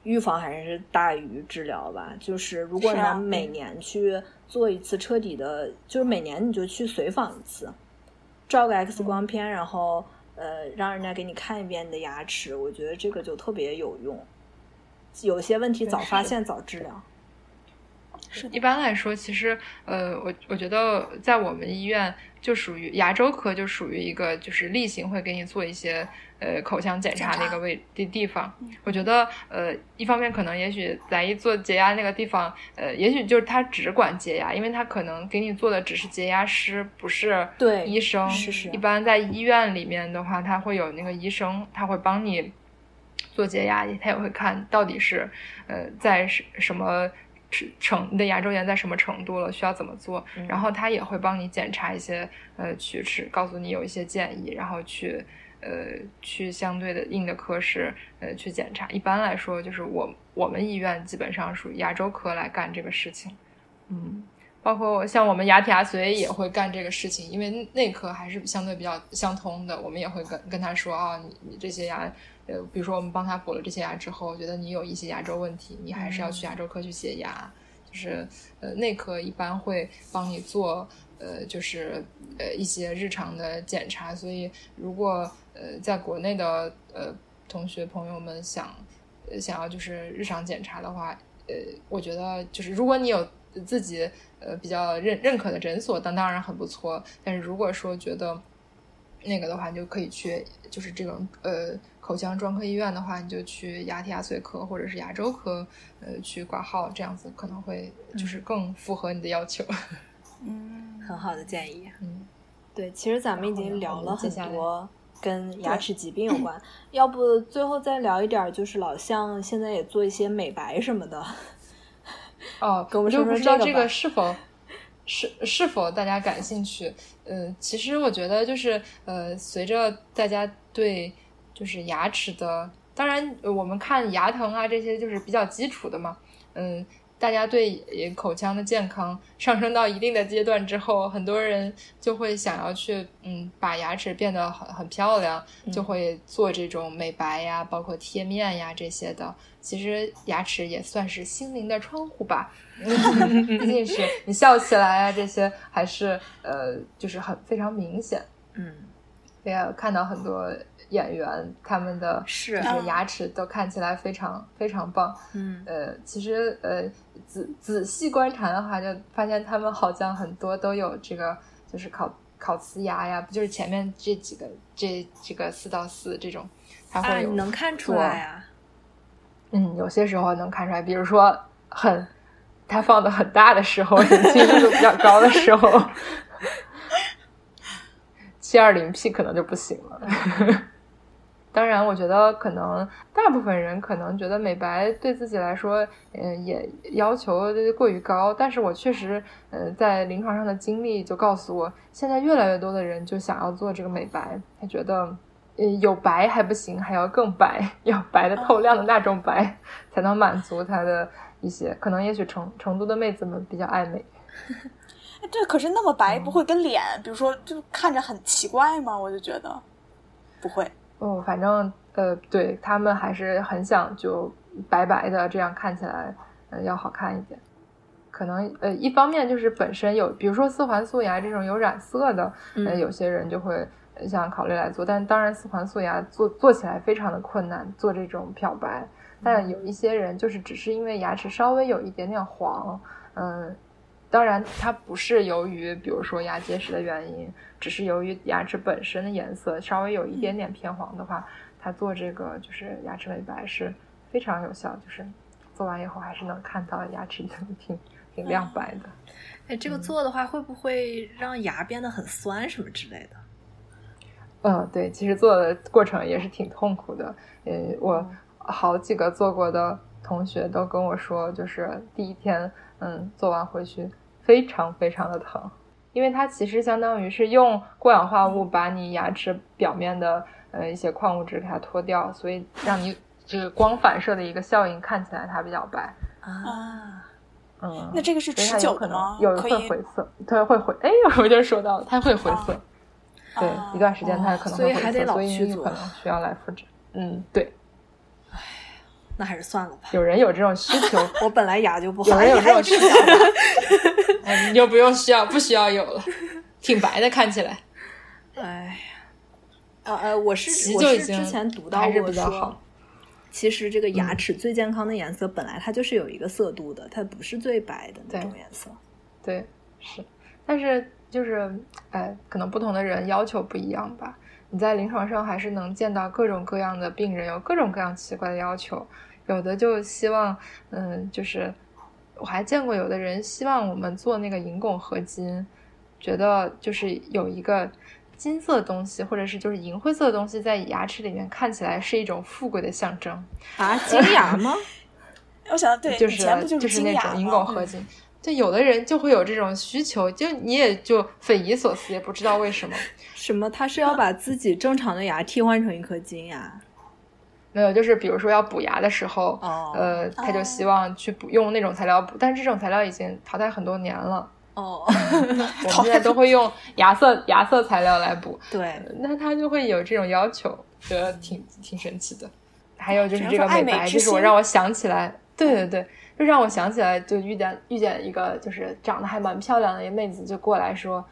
预防还是大于治疗吧。就是如果能每年去做一次彻底的，就是每年你就去随访一次，照个 X 光片，然后呃让人家给你看一遍你的牙齿，我觉得这个就特别有用。有些问题早发现早治疗。是一般来说，其实呃，我我觉得在我们医院。就属于牙周科，就属于一个就是例行会给你做一些呃口腔检查的一个位的地方。我觉得呃一方面可能也许来一做洁牙那个地方，呃也许就是他只管洁牙，因为他可能给你做的只是洁牙师，不是医生。是是。一般在医院里面的话，他会有那个医生，他会帮你做洁牙，他也会看到底是呃在什什么。程你的牙周炎在什么程度了？需要怎么做？然后他也会帮你检查一些呃龋齿，告诉你有一些建议，然后去呃去相对的硬的科室呃去检查。一般来说，就是我我们医院基本上属于牙周科来干这个事情。嗯，包括像我们牙体牙髓也会干这个事情，因为内科还是相对比较相通的。我们也会跟跟他说啊，你你这些牙。呃，比如说我们帮他补了这些牙之后，觉得你有一些牙周问题，你还是要去牙周科去洗牙。就是呃，内科一般会帮你做呃，就是呃一些日常的检查。所以如果呃在国内的呃同学朋友们想想要就是日常检查的话，呃，我觉得就是如果你有自己呃比较认认可的诊所，那当然很不错。但是如果说觉得那个的话，你就可以去就是这种呃。口腔专科医院的话，你就去牙体牙髓科或者是牙周科，呃，去挂号，这样子可能会就是更符合你的要求。[laughs] 嗯，很好的建议。嗯，对，其实咱们已经聊了很多跟牙齿疾病有关，要不最后再聊一点，就是老向现在也做一些美白什么的。哦，[laughs] 跟我们说说这个是否是是否大家感兴趣？呃，其实我觉得就是呃，随着大家对就是牙齿的，当然我们看牙疼啊，这些就是比较基础的嘛。嗯，大家对口腔的健康上升到一定的阶段之后，很多人就会想要去嗯把牙齿变得很很漂亮，就会做这种美白呀，包括贴面呀这些的。其实牙齿也算是心灵的窗户吧，[laughs] 毕竟是你笑起来啊，这些还是呃就是很非常明显。嗯，也看到很多。演员他们的是。牙齿都看起来非常非常棒，嗯，呃，其实呃仔仔细观察的话，就发现他们好像很多都有这个，就是烤烤瓷牙呀，不就是前面这几个这这个四到四这种，它会有能看出来呀，嗯，有些时候能看出来，比如说很它放的很大的时候，清晰度比较高的时候，七二零 P 可能就不行了。[laughs] 当然，我觉得可能大部分人可能觉得美白对自己来说，嗯，也要求过于高。但是我确实，呃，在临床上的经历就告诉我，现在越来越多的人就想要做这个美白，他觉得，嗯，有白还不行，还要更白，[laughs] 要白的透亮的那种白，才能满足他的一些可能。也许成成都的妹子们比较爱美。[laughs] 这，可是那么白不会跟脸，比如说就看着很奇怪吗？我就觉得不会。哦，反正呃，对他们还是很想就白白的，这样看起来呃要好看一点。可能呃，一方面就是本身有，比如说四环素牙这种有染色的，呃，有些人就会想考虑来做。但当然，四环素牙做做起来非常的困难，做这种漂白。但有一些人就是只是因为牙齿稍微有一点点黄，嗯。当然，它不是由于比如说牙结石的原因，只是由于牙齿本身的颜色稍微有一点点偏黄的话，它做这个就是牙齿美白是非常有效，就是做完以后还是能看到牙齿挺挺亮白的。哎，这个做的话会不会让牙变得很酸什么之类的？嗯，对，其实做的过程也是挺痛苦的。嗯，我好几个做过的同学都跟我说，就是第一天，嗯，做完回去非常非常的疼，因为它其实相当于是用过氧化物把你牙齿表面的呃一些矿物质给它脱掉，所以让你这个光反射的一个效应看起来它比较白啊。嗯，那这个是持久的吗？有会回色，它会回。哎，我就说到了，它会回色。对，一段时间它可能会回色，所以你可能需要来复诊。嗯，对。唉，那还是算了吧。有人有这种需求，[laughs] 我本来牙就不好，有人有这种需求，[laughs] 你就不用需要，不需要有了，挺白的，看起来。哎呀，呃呃，我是我是之前读到过说。其实这个牙齿最健康的颜色，本来它就是有一个色度的，它不是最白的那种颜色。对，是。但是就是，哎，可能不同的人要求不一样吧。你在临床上还是能见到各种各样的病人，有各种各样奇怪的要求。有的就希望，嗯，就是我还见过有的人希望我们做那个银汞合金，觉得就是有一个。金色的东西，或者是就是银灰色的东西，在牙齿里面看起来是一种富贵的象征啊！金牙吗？[laughs] 我想到对，就是就是那种银汞合金。就有的人就会有这种需求，就你也就匪夷所思，也不知道为什么。什么？他是要把自己正常的牙替换成一颗金牙？没有，就是比如说要补牙的时候，呃，他就希望去补用那种材料补，但是这种材料已经淘汰很多年了。哦，[laughs] 我们现在都会用牙色牙色材料来补，对，那他就会有这种要求，觉得挺挺神奇的。还有就是这个美白，就是我让我想起来，对对对，就让我想起来，就遇见遇见一个就是长得还蛮漂亮的一个妹子，就过来说，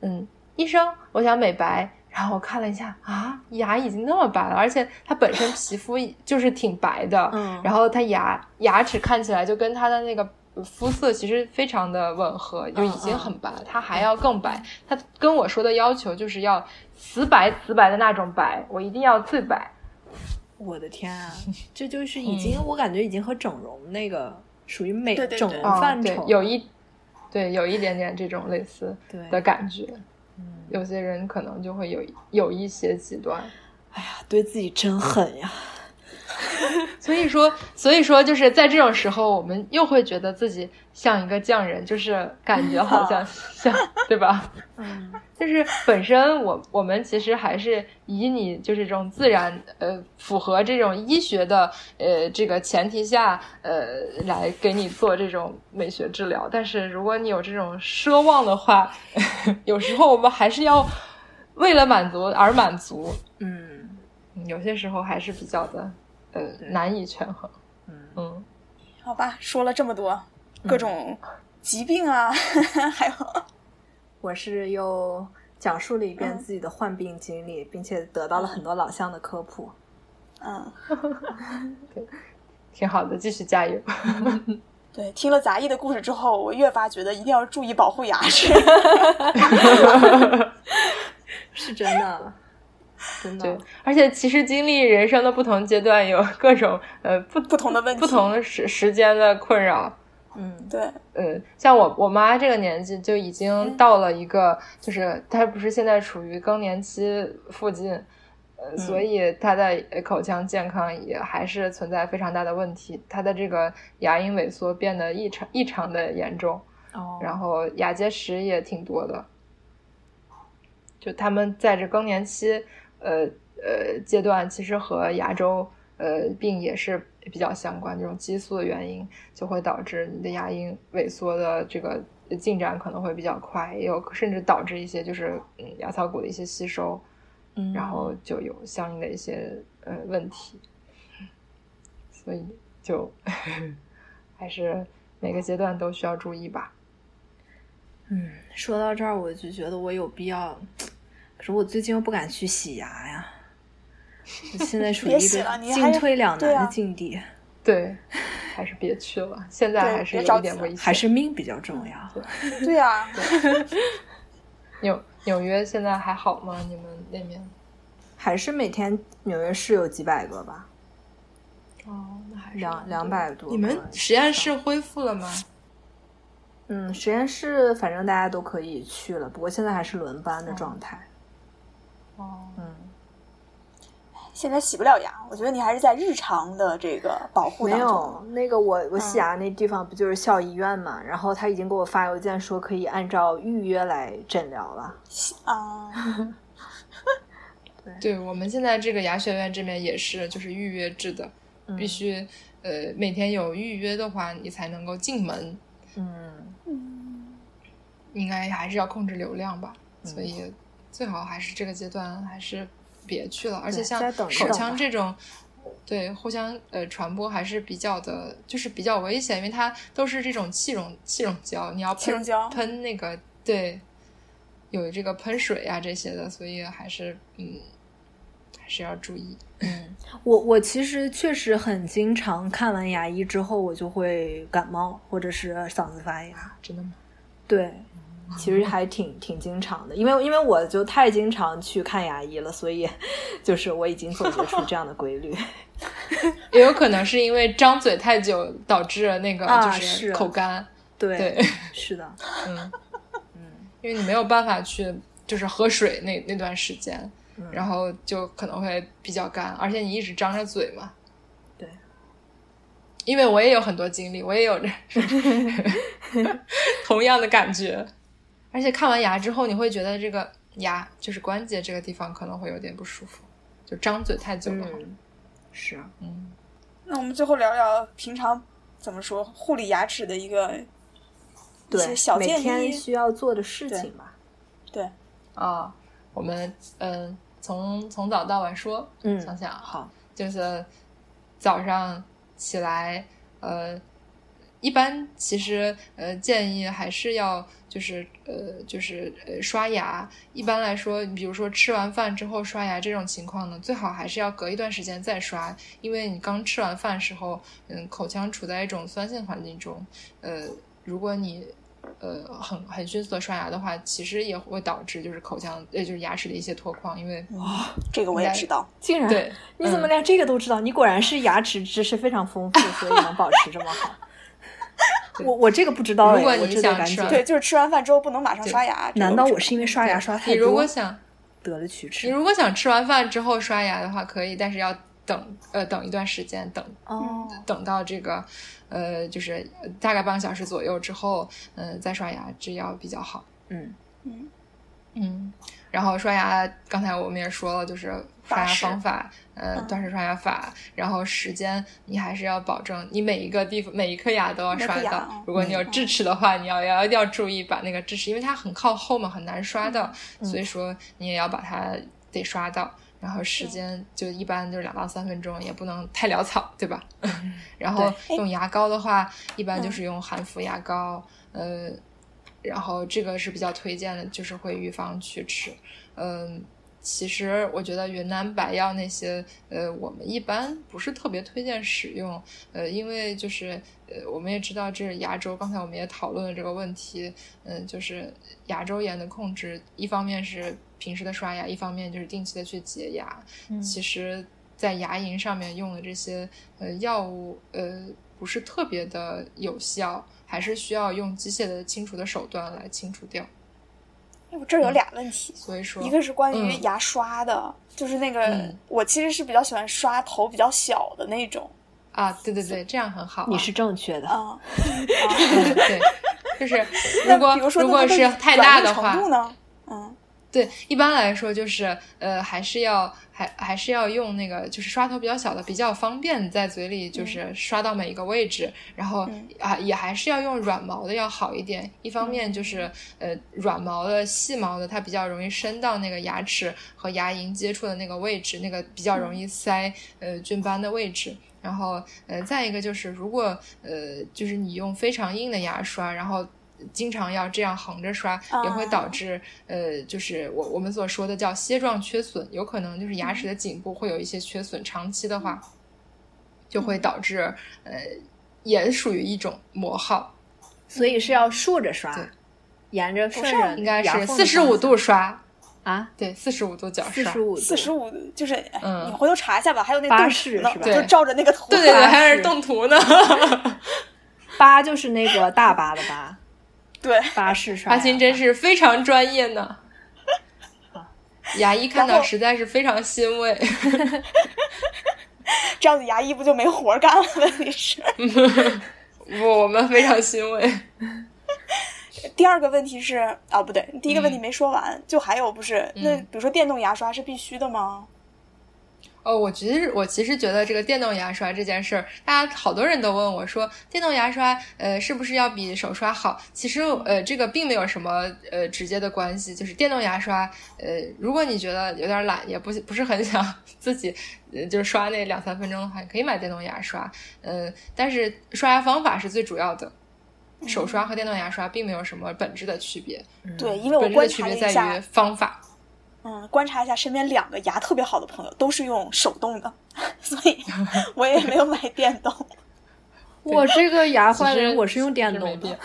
嗯，医生，我想美白。然后我看了一下，啊，牙已经那么白了，而且他本身皮肤就是挺白的，嗯，然后他牙牙齿看起来就跟他的那个。肤色其实非常的吻合，就已经很白了。他还要更白，他跟我说的要求就是要瓷白瓷白的那种白，我一定要最白。我的天啊，[laughs] 这就是已经，我感觉已经和整容那个属于美整容范畴，有一对有一点点这种类似的感觉。有些人可能就会有有一些极端。哎呀，对自己真狠呀！[laughs] 所以说，所以说，就是在这种时候，我们又会觉得自己像一个匠人，就是感觉好像像，对吧？嗯，就是本身我我们其实还是以你就是这种自然呃符合这种医学的呃这个前提下呃来给你做这种美学治疗。但是如果你有这种奢望的话，[laughs] 有时候我们还是要为了满足而满足。嗯，有些时候还是比较的。呃，难以权衡。嗯嗯，好吧，说了这么多各种疾病啊，[laughs] 还有，我是又讲述了一遍自己的患病经历，并且得到了很多老乡的科普。嗯，[laughs] 对，挺好的，继续加油。[laughs] 对，听了杂役的故事之后，我越发觉得一定要注意保护牙齿。是真的。[laughs] 真的，对，而且其实经历人生的不同阶段，有各种呃不不同的问题，不同时时间的困扰。嗯，对，嗯，像我我妈这个年纪就已经到了一个，就是她不是现在处于更年期附近，呃，所以她的口腔健康也还是存在非常大的问题，她的这个牙龈萎缩变得异常异常的严重，哦，然后牙结石也挺多的，就他们在这更年期。呃呃，阶段其实和牙周呃病也是比较相关，这种激素的原因就会导致你的牙龈萎缩的这个进展可能会比较快，也有甚至导致一些就是嗯牙槽骨的一些吸收，嗯，然后就有相应的一些呃问题，所以就 [laughs] 还是每个阶段都需要注意吧。嗯，说到这儿，我就觉得我有必要。可是我最近又不敢去洗牙呀，[laughs] 现在属于一个进退两难的境地。对，还是别去了。现在还是有一点危险，还是命比较重要。[laughs] 对 [laughs] 呀。纽纽约现在还好吗？你们那边还是每天纽约市有几百个吧？哦，那还是两两百多。你们实验室恢复了吗？嗯，实验室反正大家都可以去了，不过现在还是轮班的状态。哦，嗯，现在洗不了牙，我觉得你还是在日常的这个保护没当中。有那个我我洗嗯牙那地方不就是校医院嘛，然后他已经给我发邮件说可以按照预约来诊疗了。啊，[laughs] 对，我们现在这个牙学院这边也是，就是预约制的，嗯必须呃每天有预约的话，你才能够进门。嗯嗯，应该还是要控制流量吧，嗯所以最好还是这个阶段还是别去了。而且像口腔这种，对互相呃传播还是比较的，就是比较危险，因为它都是这种气溶气溶胶，你要喷气溶胶喷那个对，有这个喷水啊这些的，所以还是嗯还是要注意。嗯，我我其实确实很经常看完牙医之后，我就会感冒或者是嗓子发炎。真的吗？对，其实还挺挺经常的，因为因为我就太经常去看牙医了，所以就是我已经总结出这样的规律。[laughs] 也有可能是因为张嘴太久导致了那个啊就是口干，对，对，是的，[laughs] 嗯。嗯。因为你没有办法去就是喝水那那段时间，嗯。然后就可能会比较干，而且你一直张着嘴嘛。对，因为我也有很多经历，我也有这 [laughs] 同样的感觉，而且看完牙之后，你会觉得这个牙就是关节这个地方可能会有点不舒服，就张嘴太久的话，嗯，是啊，嗯那我们最后聊聊平常怎么说护理牙齿的一个一对些小，每建议。天需要做的事情吧。对，啊，我们嗯从从早到晚说，嗯，想想好，就是早上起来，呃，一般其实呃建议还是要就是呃就是呃刷牙。一般来说，比如说吃完饭之后刷牙这种情况呢，最好还是要隔一段时间再刷，因为你刚吃完饭时候，嗯，口腔处在一种酸性环境中，呃，如果你呃很很迅速的刷牙的话，其实也会导致就是口腔呃就是牙齿的一些脱矿，因为哇这个我也知道。竟然对嗯你怎么连这个都知道？你果然是牙齿知识非常丰富，所以能保持这么好。[laughs] 我我这个不知道哎，如果你想吃完对，[laughs] 就是吃完饭之后不能马上刷牙。难道我是因为刷牙刷太你如果想得了龋齿你？如果想吃完饭之后刷牙的话，可以，但是要等呃等一段时间，等哦，等到这个呃就是呃大概半个小时左右之后，嗯、再刷牙，这样比较好。嗯嗯嗯，然后刷牙，刚才我们也说了，就是刷牙方法，呃，嗯断式刷牙法，然后时间你还是要保证，你每一个地方每一颗牙都要刷到嗯。如果你有智齿的话，你要要一定要注意把那个智齿，因为它很靠后嘛，很难刷到，嗯所以说你也要把它得刷到。然后时间就一般就是两到三分钟，也不能太潦草，对吧？[laughs] 然后用牙膏的话，一般嗯就是用含氟牙膏，呃，然后这个是比较推荐的，就是会预防龋齿。嗯，其实我觉得云南白药那些，呃，我们一般不是特别推荐使用，呃，因为就是呃，我们也知道这是牙周，刚才我们也讨论了这个问题，嗯、就是牙周炎的控制，一方面是平时的刷牙，一方面就是定期的去洁牙。嗯其实，在牙龈上面用的这些呃药物，呃，不是特别的有效，还是需要用机械的清除的手段来清除掉。哎我这儿有俩问题，所以说，一个是关于嗯牙刷的，就是那个、嗯我其实是比较喜欢刷头比较小的那种。啊，对对对，这样很好啊、你是正确的。啊，嗯 [laughs] 对，就是如果比如说如果是太大的话，度呢？嗯，对，一般来说就是呃，还是要还还是要用那个就是刷头比较小的，比较方便在嘴里就是刷到每一个位置，然后嗯啊也还是要用软毛的要好一点。一方面就是呃软毛的、细毛的，它比较容易伸到那个牙齿和牙龈接触的那个位置，那个比较容易塞呃菌斑的位置。然后，呃，再一个就是，如果呃，就是你用非常硬的牙刷，然后经常要这样横着刷，也会导致呃，就是我我们所说的叫楔状缺损，有可能就是牙齿的颈部会有一些缺损，长期的话就会导致呃，也属于一种磨耗，所以是要竖着刷对，沿着顺着应该是四十五度刷，啊，对，四十五度角刷。四十，五四十五就是，哎嗯。你回头查一下吧。还有那个动图呢是吧？就对照着那个图。对对对，还有是动图呢，[laughs] 八就是那个大八的八，对八式刷牙真是非常专业呢。[laughs] 牙医看到实在是非常欣慰。[laughs] 这样子牙医不就没活干了？问题是，[laughs] 不，我们非常欣慰。第二个问题是啊，不对，第一个问题没说完，就还有不是那比如说电动牙刷是必须的吗？哦，我其实我其实觉得这个电动牙刷这件事儿，大家好多人都问我说，电动牙刷呃是不是要比手刷好？其实呃这个并没有什么呃直接的关系，就是电动牙刷呃如果你觉得有点懒，也不不是很想 [laughs] 自己就是刷那两三分钟的话，可以买电动牙刷。嗯，但是刷牙方法是最主要的，手刷和电动牙刷并没有什么本质的区别。对，因为我本质的区别在于方法。嗯，观察一下身边两个牙特别好的朋友，都是用手动的，[laughs] 所以 [laughs] 我也没有买电动。[laughs] 我这个牙坏了，我是用电动的。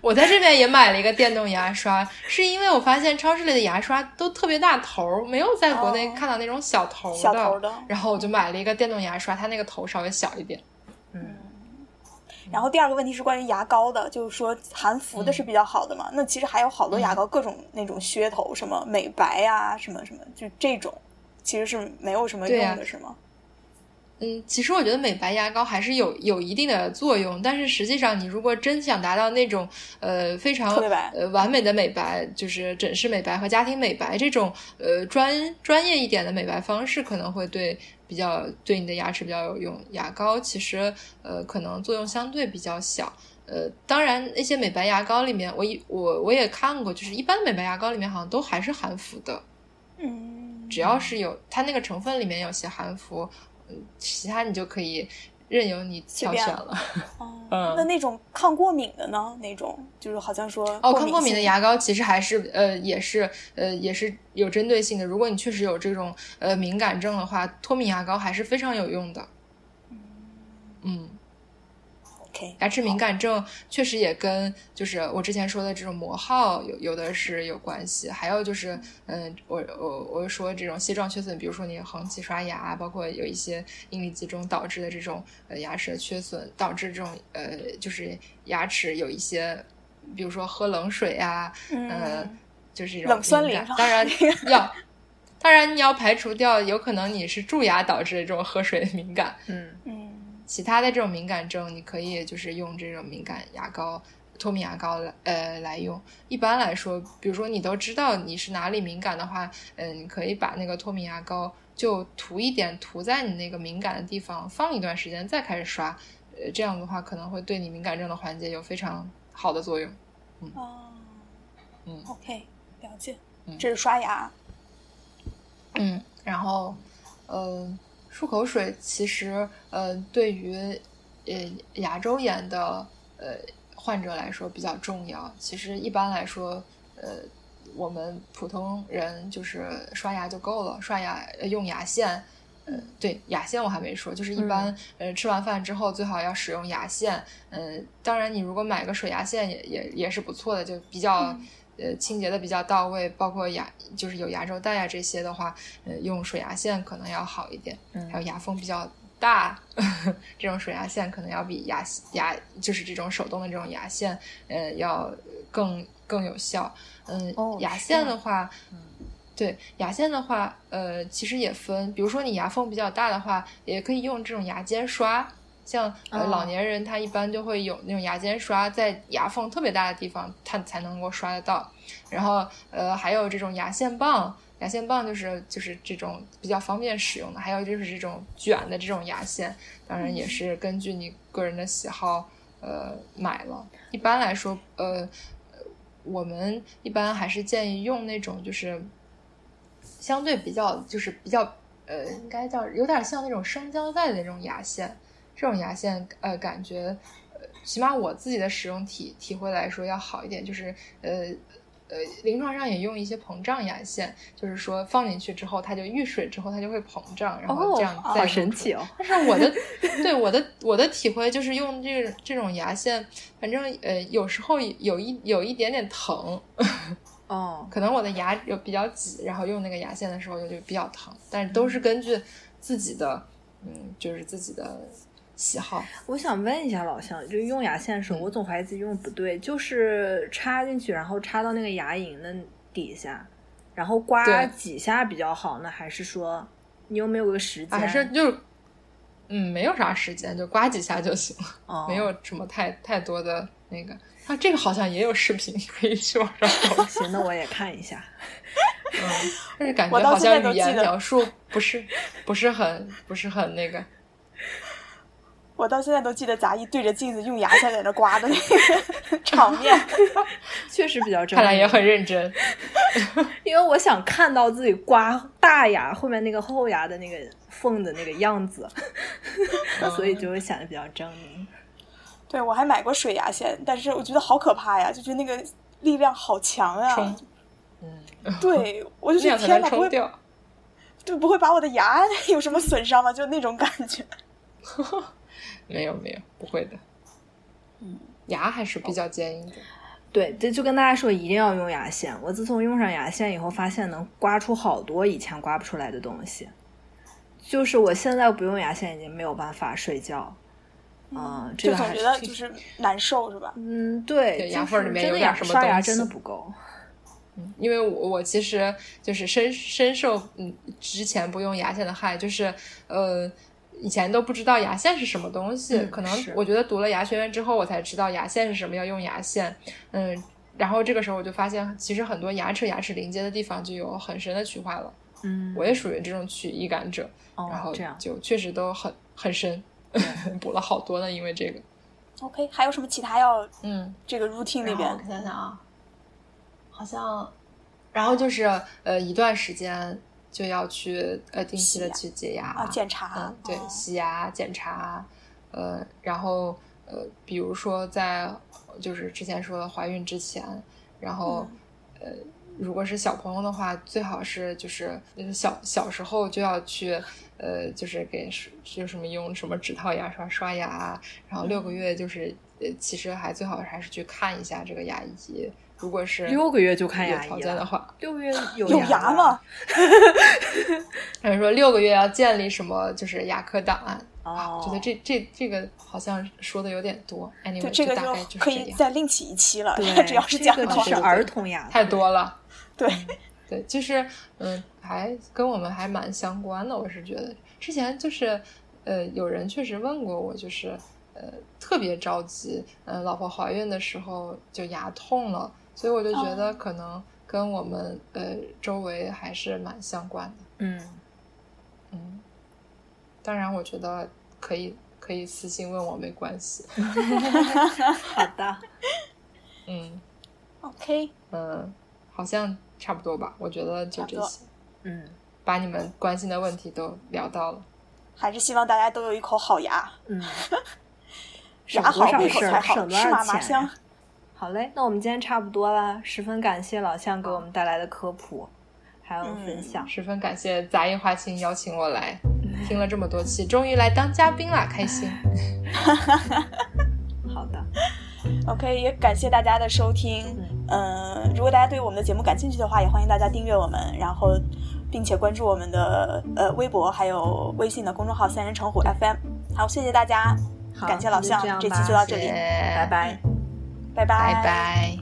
我在这边也买了一个电动牙刷，是因为我发现超市里的牙刷都特别大头，没有在国内看到那种小头的。小头的。然后我就买了一个电动牙刷，它那个头稍微小一点。嗯。然后第二个问题是关于牙膏的，就是说含氟的是比较好的嘛？那其实还有好多牙膏，各种那种噱头，什么美白呀，什么什么，就这种其实是没有什么用的，是吗？嗯，其实我觉得美白牙膏还是有有一定的作用，但是实际上你如果真想达到那种呃非常呃完美的美白，就是整饰美白和家庭美白这种呃专专业一点的美白方式，可能会对。比较对你的牙齿比较有用，牙膏其实呃可能作用相对比较小，呃当然那些美白牙膏里面，我一我我也看过，就是一般美白牙膏里面好像都还是含氟的，嗯，只要是有它那个成分里面有些含氟，嗯，其他你就可以。任由你挑选了。[laughs] 哦，那那种抗过敏的呢？那种就是好像说哦，抗过敏的牙膏其实还是呃，也是呃，也是有针对性的。如果你确实有这种呃敏感症的话，脱敏牙膏还是非常有用的。嗯。牙齿敏感症确实也跟就是我之前说的这种磨耗有有的是有关系，还有就是嗯，我我我说这种楔状缺损，比如说你横起刷牙，包括有一些应力集中导致的这种呃牙齿的缺损，导致这种呃就是牙齿有一些，比如说喝冷水啊，嗯，就是这种冷酸灵，当然要当然你要排除掉有可能你是蛀牙导致的这种喝水敏感，嗯。嗯。其他的这种敏感症，你可以就是用这种敏感牙膏、脱敏牙膏来呃来用。一般来说，比如说你都知道你是哪里敏感的话，嗯，你可以把那个脱敏牙膏就涂一点，涂在你那个敏感的地方，放一段时间再开始刷。呃，这样的话可能会对你敏感症的缓解有非常好的作用。嗯哦，嗯，OK，了解。这是刷牙。嗯，然后，嗯。漱口水其实，呃，对于呃牙周炎的呃患者来说比较重要。其实一般来说，呃，我们普通人就是刷牙就够了，刷牙用牙线。呃，对，牙线我还没说，就是一般呃吃完饭之后最好要使用牙线。嗯，当然你如果买个水牙线也也也是不错的，就比较。呃，清洁的比较到位，包括牙就是有牙周袋啊这些的话，呃，用水牙线可能要好一点。嗯，还有牙缝比较大，[laughs] 这种水牙线可能要比牙牙就是这种手动的这种牙线，呃，要更更有效。嗯，牙线的话，对牙线的话，呃，其实也分，比如说你牙缝比较大的话，也可以用这种牙尖刷。像呃老年人，他一般就会有那种牙尖刷，在牙缝特别大的地方，他才能够刷得到。然后呃还有这种牙线棒，牙线棒就是就是这种比较方便使用的。还有就是这种卷的这种牙线，当然也是根据你个人的喜好呃买了。一般来说，呃我们一般还是建议用那种就是相对比较就是比较呃应该叫有点像那种生胶带的那种牙线。这种牙线，呃，感觉，呃，起码我自己的使用体体会来说要好一点，就是，呃，呃，临床上也用一些膨胀牙线，就是说放进去之后，它就遇水之后它就会膨胀，然后这样再好神奇哦！但是我的，[laughs] 对我的我的体会就是用这这种牙线，反正呃有时候有一有一点点疼，哦，[laughs] 可能我的牙有比较挤，然后用那个牙线的时候就就比较疼，但是都是根据自己的，嗯，就是自己的。喜好，我想问一下老乡，就用牙线的时候，我总怀疑自己用不对，就是插进去，然后插到那个牙龈的底下，然后刮几下比较好呢？还是说你有没有个时间？还是就嗯，没有啥时间，就刮几下就行了，哦没有什么太太多的那个。啊，这个好像也有视频，可以去网 [laughs] 上找。行，那我也看一下。嗯，但是感觉好像语言描述不是不是很不是很那个。我到现在都记得杂艺对着镜子用牙线在那刮的那个 [laughs] 场面。[laughs] 确实比较正，看来也很认真。[laughs] 因为我想看到自己刮大牙后面那个后牙的那个缝的那个样子，所以就会显得比较狰狞。对我还买过水牙线，但是我觉得好可怕呀，就觉得那个力量好强呀对，我就觉得天哪，样才能不会。就不会把我的牙有什么损伤吗？就那种感觉。没有没有，不会的。嗯，牙还是比较坚硬的。对，这就跟大家说，一定要用牙线。我自从用上牙线以后，发现能刮出好多以前刮不出来的东西。就是我现在不用牙线，已经没有办法睡觉。嗯，这就个还总觉得就是难受，是吧？嗯，对，牙缝里面有点什么刷牙东西真的不够。因为我我其实就是深深受嗯之前不用牙线的害，就是呃以前都不知道牙线是什么东西，嗯可能我觉得读了牙学院之后我才知道牙线是什么，要用牙线，嗯，然后这个时候我就发现其实很多牙齿牙齿连接的地方就有很深的龋化了，嗯，我也属于这种龋易感者，然哦后这样。就确实都很很深，[laughs] 补了好多呢，因为这个，OK，还有什么其他要嗯。这个 routine 那边我想想啊，好像，然后就是呃一段时间就要去呃定期的去洁牙啊检查嗯，对，哦。洗牙检查，呃，然后呃比如说在就是之前说的怀孕之前，然后、呃如果是小朋友的话，最好是就是就是小小时候就要去呃就是给就什么用什么指套牙刷刷牙，然后六个月就是呃其实还最好还是去看一下这个牙医，如果是六个月就看牙有条件的话，六个月有有牙牙吗？？[laughs] 还是说六个月要建立什么就是牙科档案？哦，觉得这这这个好像说的有点多。anyway，对，这个大概就是可以这样再另起一期了。对，只要是这讲的话个只是儿童牙，太多了。[laughs] 对，对，就是嗯，还跟我们还蛮相关的。我是觉得之前就是呃，有人确实问过我，就是呃，特别着急，呃，老婆怀孕的时候就牙痛了，所以我就觉得哦可能跟我们呃周围还是蛮相关的。嗯，嗯，当然，我觉得可以可以私信问我没关系。[laughs] 好的，[laughs] 嗯 OK，嗯，好像差不多吧。我觉得就这些，嗯把你们关心的问题都聊到了。还是希望大家都有一口好牙，嗯，省 [laughs] 牙好口才好，吃嘛嘛香呀？。好嘞，那我们今天差不多啦，十分感谢老向给我们带来的科普，还有分嗯享。十分感谢杂音花青邀请我来，听了这么多期，终于来当嘉宾啦，开心。[laughs] 好的，OK，也感谢大家的收听。嗯、如果大家对我们的节目感兴趣的话，也欢迎大家订阅我们，然后并且关注我们的呃微博还有微信的公众号“三人成虎 FM”。好，谢谢大家，好感谢老向这期就到这里，谢谢拜拜。拜拜，